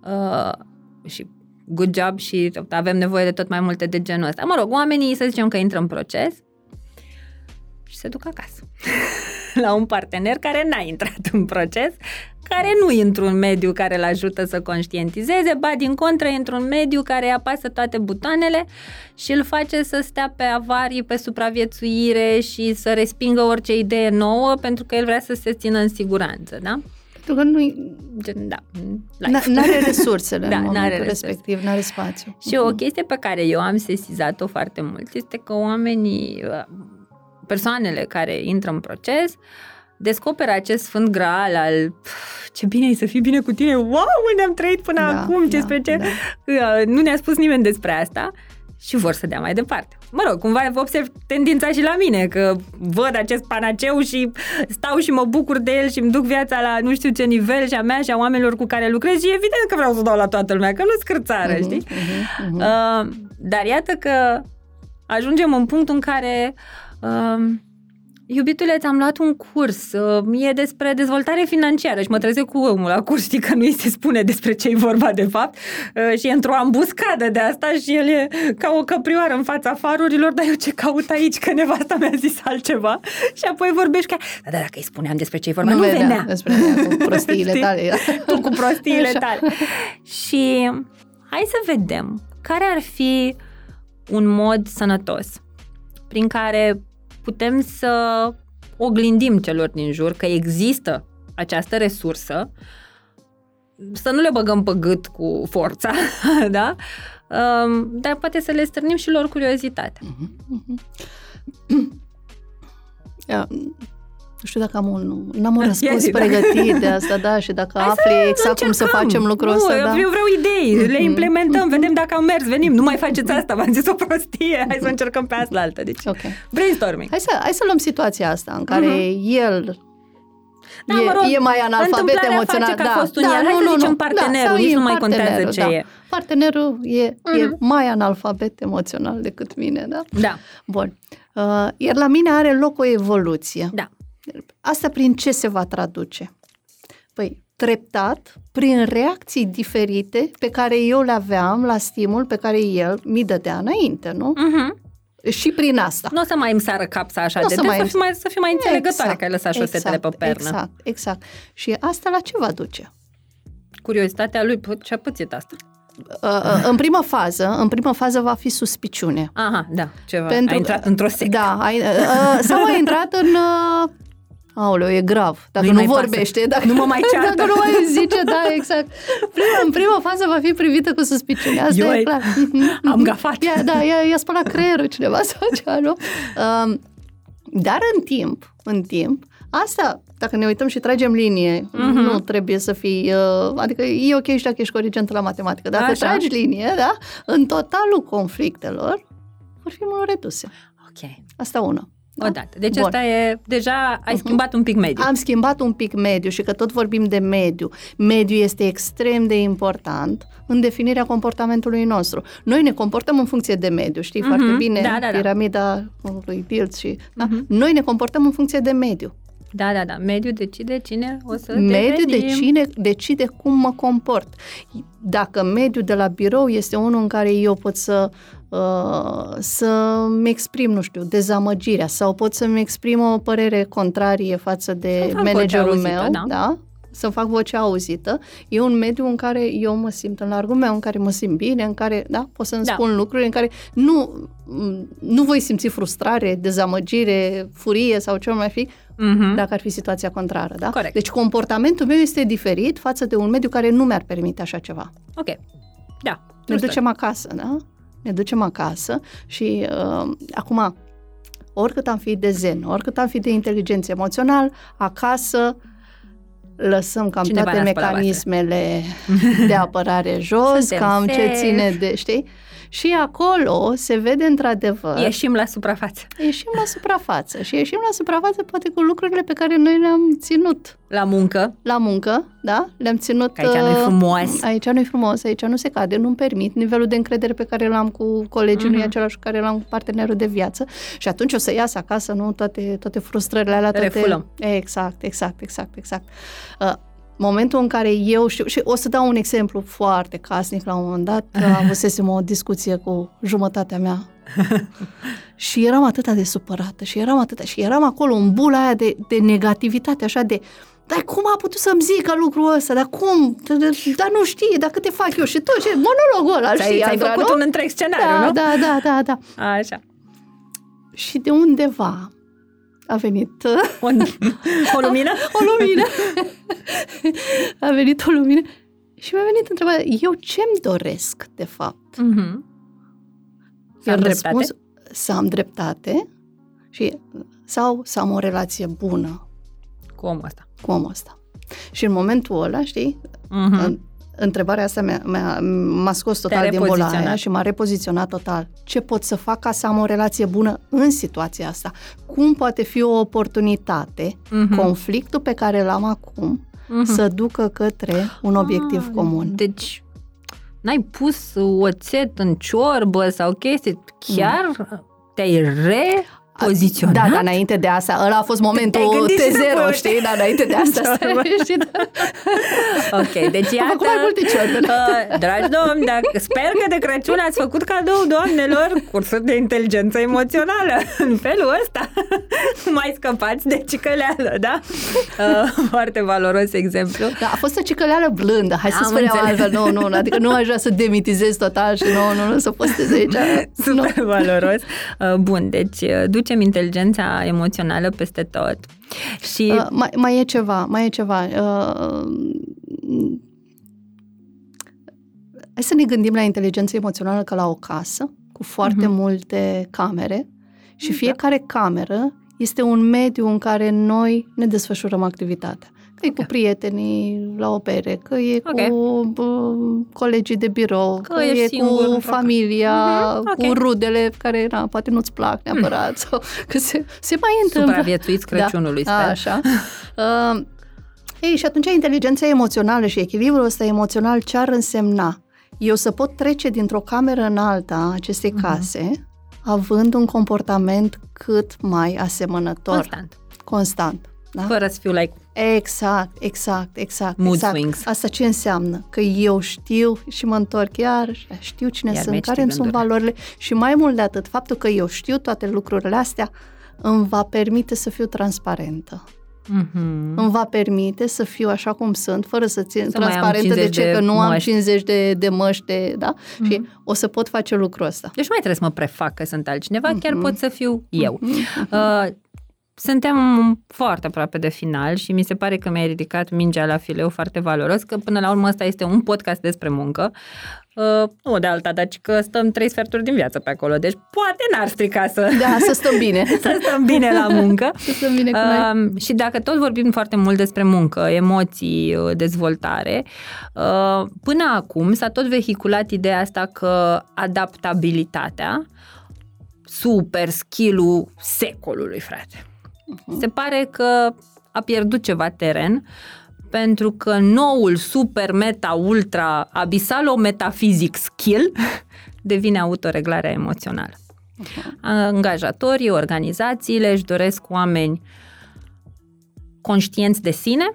Speaker 3: Uh, și good job și avem nevoie de tot mai multe de genul ăsta. Mă rog, oamenii să zicem că intră în proces și se duc acasă <laughs> la un partener care n-a intrat în proces, care nu e într-un mediu care îl ajută să conștientizeze, ba din contră e într-un mediu care îi apasă toate butoanele și îl face să stea pe avarii, pe supraviețuire și să respingă orice idee nouă pentru că el vrea să se țină în siguranță, da?
Speaker 2: Pentru că nu
Speaker 3: Gen, da,
Speaker 2: nu are <laughs> resursele
Speaker 3: Da,
Speaker 2: în
Speaker 3: n-are
Speaker 2: momentul
Speaker 3: resurse.
Speaker 2: respectiv, nu are spațiu.
Speaker 3: Și o chestie pe care eu am sesizat-o foarte mult este că oamenii, persoanele care intră în proces, descoperă acest sfânt graal al "Pf, ce bine e să fii bine cu tine, wow, ne-am trăit până
Speaker 2: Da,
Speaker 3: acum, ce
Speaker 2: da,
Speaker 3: spre ce,
Speaker 2: da.
Speaker 3: nu ne-a spus nimeni despre asta și vor să dea mai departe. Mă rog, cumva observ tendința și la mine, că văd acest panaceu și stau și mă bucur de el și îmi duc viața la nu știu ce nivel și a mea și a oamenilor cu care lucrez și evident că vreau să dau la toată lumea, că nu scârțară,
Speaker 2: Mhm,
Speaker 3: știi?
Speaker 2: mhm, mhm.
Speaker 3: Uh, dar iată că ajungem în punctul în care Uh, Iubitule, ți-am luat un curs, uh, e despre dezvoltare financiară și mă trezesc cu omul la curs, știi că nu îi se spune despre ce e vorba de fapt uh, și e într-o ambuscadă de asta și el e ca o căprioară în fața farurilor, dar eu ce caut aici, că nevasta mi-a zis altceva și apoi vorbești ca, da, da, dacă îi spuneam despre ce e vorba, nu, nu venea. venea.
Speaker 2: Despre cu prostiile tale.
Speaker 3: tu cu prostiile Așa. tale. Și hai să vedem care ar fi un mod sănătos prin care putem să oglindim celor din jur că există această resursă, să nu le băgăm pe gât cu forța, <laughs> da? Um, dar poate să le stârnim și lor curiozitatea. <clears throat>
Speaker 2: Yeah nu știu dacă am un, n-am un răspuns Ia pregătit de asta, da, și dacă Hai afli să, exact cum să facem lucrul ăsta, da.
Speaker 3: Eu vreau idei, le mhm. implementăm, vedem dacă am mers, venim, nu mai faceți asta, v-am zis o prostie, hai să încercăm pe asta altă. Deci, okay. brainstorming.
Speaker 2: Hai să, hai să luăm situația asta în care uh-huh. el da, e, mă rog, e mai analfabet emoțional.
Speaker 3: Face că da, a fost un da, el. Hai nu, să zicem nu, partenerul, da, nici nu mai contează ce da. e.
Speaker 2: Partenerul e, uh-huh. e mai analfabet emoțional decât mine, da?
Speaker 3: Da.
Speaker 2: Bun. Uh, iar la mine are loc o evoluție.
Speaker 3: Da.
Speaker 2: Asta prin ce se va traduce? Păi, treptat, prin reacții diferite pe care eu le aveam la stimul pe care el mi dădea înainte, nu? Uh-huh. Și prin asta.
Speaker 3: Nu o să mai îmi sară capsa așa n-o de să, mai... să, fii mai, să fii mai înțelegătoare exact, că ai lăsat șosetele exact, pe pernă.
Speaker 2: Exact, exact. Și asta la ce va duce?
Speaker 3: Curiozitatea lui, ce-a pățit asta?
Speaker 2: Uh, uh, în prima fază, în prima fază va fi suspiciune.
Speaker 3: Aha, da, ceva. Pentru, a intrat într-o sectă.
Speaker 2: Da, ai, uh, sau a <laughs> intrat în uh, Aoleu, e grav. Dacă nu, nu vorbește, dacă
Speaker 3: nu mă mai <laughs> ceartă.
Speaker 2: Dacă nu mai zice, da, exact. Prima, în prima fază va fi privită cu suspiciune. Asta Eu e clar. <laughs>
Speaker 3: Am gafat.
Speaker 2: Ia, da, i-a, i-a spălat creierul cineva <laughs> sau ceva, nu? Um, dar în timp, în timp, asta, dacă ne uităm și tragem linie, uh-huh. nu trebuie să fii, uh, adică e ok și dacă ești corigent la matematică. Dacă Așa. tragi linie, da, în totalul conflictelor vor fi mult reduse.
Speaker 3: Ok.
Speaker 2: Asta una.
Speaker 3: Da? Odată. Deci Bun. asta e, deja ai uh-huh. schimbat un pic mediu.
Speaker 2: Am schimbat un pic mediu și că tot vorbim de mediu. Mediu este extrem de important în definirea comportamentului nostru. Noi ne comportăm în funcție de mediu, știi uh-huh. foarte bine,
Speaker 3: da, da, da.
Speaker 2: piramida lui Pilz și... Uh-huh. Da? Noi ne comportăm în funcție de mediu.
Speaker 3: Da, da, da. Mediul decide cine o să
Speaker 2: Mediul decide, decide cum mă comport. Dacă mediul de la birou este unul în care eu pot să Uh, să-mi exprim, nu știu, dezamăgirea sau pot să-mi exprim o părere contrarie față de managerul auzită, meu, da? da? să fac voce auzită, e un mediu în care eu mă simt în largul meu, în care mă simt bine, în care, da, pot să-mi da. spun lucruri în care nu, nu voi simți frustrare, dezamăgire, furie sau ce mai fi, uh-huh. dacă ar fi situația contrară, da?
Speaker 3: Corect.
Speaker 2: Deci comportamentul meu este diferit față de un mediu care nu mi-ar permite așa ceva.
Speaker 3: Ok. Da.
Speaker 2: Ne ducem acasă, da? Ne ducem acasă și uh, acum, oricât am fi de zen, oricât am fi de inteligență emoțional, acasă lăsăm cam Cineva toate mecanismele de apărare jos, Suntem cam safe. ce ține de, știi? Și acolo se vede într-adevăr...
Speaker 3: Ieșim la suprafață.
Speaker 2: Ieșim la suprafață și ieșim la suprafață poate cu lucrurile pe care noi le-am ținut.
Speaker 3: La muncă.
Speaker 2: La muncă, da? Le-am ținut...
Speaker 3: Că aici nu-i uh, frumos.
Speaker 2: Aici nu-i frumos, aici nu se cade, nu-mi permit. Nivelul de încredere pe care l-am cu colegii uh-huh. nu e mhm. același cu care l-am cu partenerul de viață. Și atunci o să iasă acasă, nu? Toate, toate frustrările alea, toate...
Speaker 3: Refulăm.
Speaker 2: Exact, exact, exact, exact. Uh, momentul în care eu știu, și o să dau un exemplu foarte casnic, la un moment dat <laughs> avusesem o discuție cu jumătatea mea <laughs> și eram atât de supărată și eram atât și eram acolo în bula aia de, de negativitate, așa de dar cum a putut să-mi zică lucrul ăsta? Dar cum? Dar nu știe, dar câte fac eu? Și tot, și monologul ăla,
Speaker 3: ți-ai, ți-ai făcut nu? un întreg scenariu,
Speaker 2: da,
Speaker 3: nu?
Speaker 2: Da, da, da, da.
Speaker 3: Așa.
Speaker 2: Și de undeva a venit...
Speaker 3: O, o lumină? <laughs>
Speaker 2: o lumină. a venit o lumină și mi-a venit întrebarea, eu ce-mi doresc, de fapt?
Speaker 3: Mm-hmm. Să am dreptate?
Speaker 2: Să am dreptate și, sau să am o relație bună.
Speaker 3: Cu omul ăsta.
Speaker 2: Cu omul ăsta. Și în momentul ăla, știi, mm-hmm întrebarea asta mi-a, mi-a, m-a scos total din bola aia și m-a repoziționat total. Ce pot să fac ca să am o relație bună în situația asta? Cum poate fi o oportunitate, uh-huh. conflictul pe care l-am acum, uh-huh. să ducă către un obiectiv ah, comun?
Speaker 3: Deci, n-ai pus oțet în ciorbă sau chestii, chiar mm. te-ai re poziționat?
Speaker 2: Da, dar înainte de asta, ăla a fost momentul T0, știi? Dar înainte de asta, <laughs> stai, știi? Da.
Speaker 3: Ok, deci iată,
Speaker 2: mai multe ciorbe, da.
Speaker 3: uh, dragi domni, dacă, sper că de Crăciun ați făcut cadou doamnelor cursuri de inteligență emoțională. <laughs> În felul ăsta <laughs> mai scăpați de cicăleală, da? Uh, foarte valoros exemplu.
Speaker 2: Da, a fost o cicăleală blândă, hai să
Speaker 3: Am
Speaker 2: spunem
Speaker 3: înțeles.
Speaker 2: altfel, nu, nu, adică nu aș vrea să demitizez total și nu, nu, nu, să postez aici.
Speaker 3: Super valoros. Uh, Bun, deci uh, ducem inteligența emoțională peste tot. Și
Speaker 2: Uh, mai, mai e ceva, mai e ceva. Uh, hai să ne gândim la inteligență emoțională ca la o casă cu foarte
Speaker 3: Mhm.
Speaker 2: multe camere și
Speaker 3: Da.
Speaker 2: fiecare cameră este un mediu în care noi ne desfășurăm activitatea. Că e cu
Speaker 3: Ok.
Speaker 2: prietenii la o bere, că e
Speaker 3: Ok.
Speaker 2: cu bă, colegii de birou, că,
Speaker 3: Că ești
Speaker 2: e
Speaker 3: singur
Speaker 2: cu
Speaker 3: într-o
Speaker 2: familia,
Speaker 3: Mhm, ok.
Speaker 2: cu rudele care na, poate nu-ți plac neapărat. Sau, că se, se mai întâmplă.
Speaker 3: supraviețuiți Crăciunului,
Speaker 2: Da,
Speaker 3: sper.
Speaker 2: așa. Uh, ei, și atunci inteligența emoțională și echilibrul ăsta emoțional ce ar însemna? Eu să pot trece dintr-o cameră în alta a acestei
Speaker 3: Mhm.
Speaker 2: case având un comportament cât mai asemănător,
Speaker 3: Constant.
Speaker 2: constant. Da?
Speaker 3: Fără să fiu like,
Speaker 2: Exact, exact, exact.
Speaker 3: Mood
Speaker 2: exact.
Speaker 3: swings.
Speaker 2: Asta ce înseamnă? Că eu știu și mă întorc iar, știu cine
Speaker 3: Iar
Speaker 2: sunt,
Speaker 3: mergi
Speaker 2: care îmi sunt
Speaker 3: gândurile.
Speaker 2: valorile și mai mult de atât, faptul că eu știu toate lucrurile astea îmi va permite să fiu transparentă.
Speaker 3: mhm.
Speaker 2: Îmi va permite să fiu așa cum sunt, fără să țin
Speaker 3: Să mai am
Speaker 2: transparentă de
Speaker 3: 50
Speaker 2: ce,
Speaker 3: de
Speaker 2: că nu am
Speaker 3: măști.
Speaker 2: 50 de, de măști, de, da?
Speaker 3: Mhm.
Speaker 2: Și o să pot face lucrul ăsta.
Speaker 3: Deci nu mai trebuie să mă prefac că sunt altcineva, chiar
Speaker 2: Mhm.
Speaker 3: pot să fiu eu. Uh, suntem foarte aproape de final și mi se pare că mi-ai ridicat mingea la fileu foarte valoros, că până la urmă ăsta este un podcast despre muncă. Uh, nu de alta, dar ci că stăm trei sferturi din viață pe acolo, deci poate n-ar strica să,
Speaker 2: Da, să stăm bine. <laughs>
Speaker 3: să stăm bine la muncă. <laughs>
Speaker 2: să stăm bine cu noi.
Speaker 3: Uh, și dacă tot vorbim foarte mult despre muncă, emoții, uh, dezvoltare, uh, până acum s-a tot vehiculat ideea asta că adaptabilitatea, super skill-ul secolului, frate. Se pare că a pierdut ceva teren pentru că noul super meta ultra abisalo metafizic skill <laughs> devine autoreglarea emoțională. Angajatorii, organizațiile își doresc oameni conștienți de sine,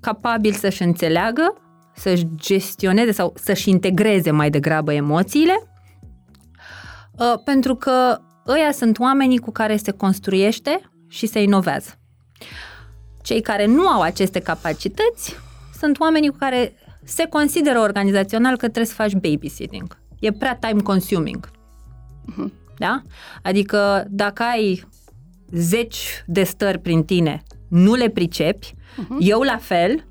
Speaker 3: capabili să-și înțeleagă, să-și gestioneze sau să-și integreze mai degrabă emoțiile, uh, pentru că ăia sunt oamenii cu care se construiește și se inovează. Cei care nu au aceste capacități sunt oamenii cu care se consideră organizațional că trebuie să faci babysitting. E prea time consuming. Da? Adică dacă ai zeci de stări prin tine, nu le pricepi, uh-huh. eu la fel,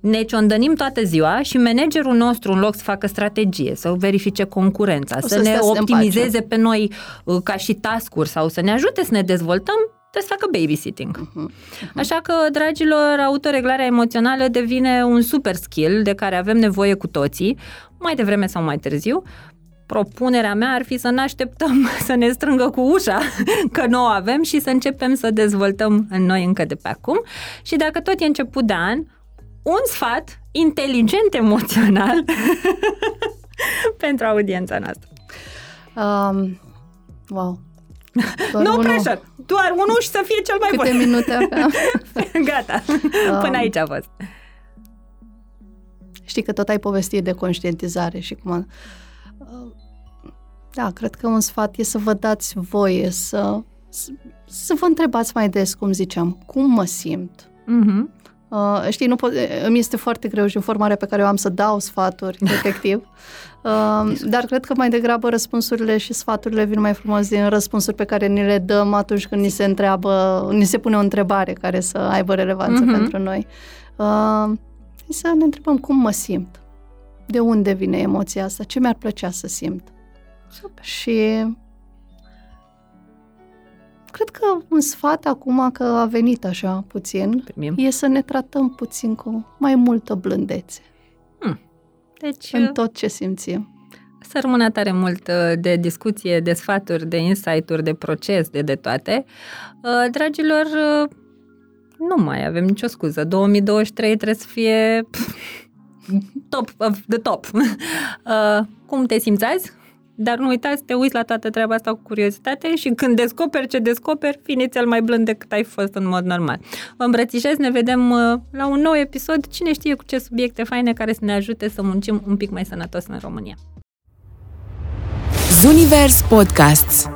Speaker 3: ne ciondănim toată ziua și managerul nostru, în loc să facă strategie, să verifice concurența,
Speaker 2: O
Speaker 3: să,
Speaker 2: să
Speaker 3: ne
Speaker 2: stea să ne
Speaker 3: optimizeze pe noi uh, ca și task sau să ne ajute să ne dezvoltăm, trebuie să facă babysitting.
Speaker 2: Mhm.
Speaker 3: Așa că, dragilor, autoreglarea emoțională devine un super skill de care avem nevoie cu toții, mai devreme sau mai târziu. Propunerea mea ar fi să ne așteptăm <laughs> să ne strângă cu ușa, <laughs> că nu o avem și să începem să dezvoltăm în noi încă de pe acum. Și dacă tot e început de an, un sfat inteligent emoțional <laughs> pentru audiența noastră.
Speaker 2: Um, wow. Doar
Speaker 3: Nu
Speaker 2: unul.
Speaker 3: pressure, doar unul și să fie cel mai
Speaker 2: Câte
Speaker 3: bun.
Speaker 2: minute aveam? <laughs> <laughs>
Speaker 3: Gata, până aici a fost.
Speaker 2: Știi că tot ai povestit de conștientizare și cum... a- Da, cred că un sfat e să vă dați voie să, să, să vă întrebați mai des, cum ziceam, cum mă simt.
Speaker 3: Mhm.
Speaker 2: Uh, știi, nu pot, îmi este foarte greu și în formarea pe care o am să dau sfaturi, <laughs> efectiv. Uh, dar cred că mai degrabă răspunsurile și sfaturile vin mai frumos din răspunsuri pe care ni le dăm atunci când ni se întreabă, ni se pune o întrebare care să aibă relevanță
Speaker 3: Mhm.
Speaker 2: pentru noi. Uh, să ne întrebăm cum mă simt. De unde vine emoția asta? Ce mi-ar plăcea să simt?
Speaker 3: Super.
Speaker 2: Și cred că un sfat acum că a venit așa puțin
Speaker 3: Primim.
Speaker 2: e să ne tratăm puțin cu mai multă blândețe
Speaker 3: Deci,
Speaker 2: în tot ce simțim.
Speaker 3: să rămână tare mult uh, de discuție, de sfaturi, de insight-uri, de proces, de de toate. Uh, Dragilor, uh, nu mai avem nicio scuză. 2023 trebuie să fie pf, <laughs> top of the top. <laughs> Uh, Cum te simți azi? Dar nu uitați, te uiți la toată treaba asta cu curiozitate și când descoperi ce descoperi, fii cel mai blând decât ai fost în mod normal. Vă îmbrățișez, ne vedem uh, la un nou episod, cine știe cu ce subiecte faine care să ne ajute să muncim un pic mai sănătos în România.
Speaker 1: Zunivers Podcasts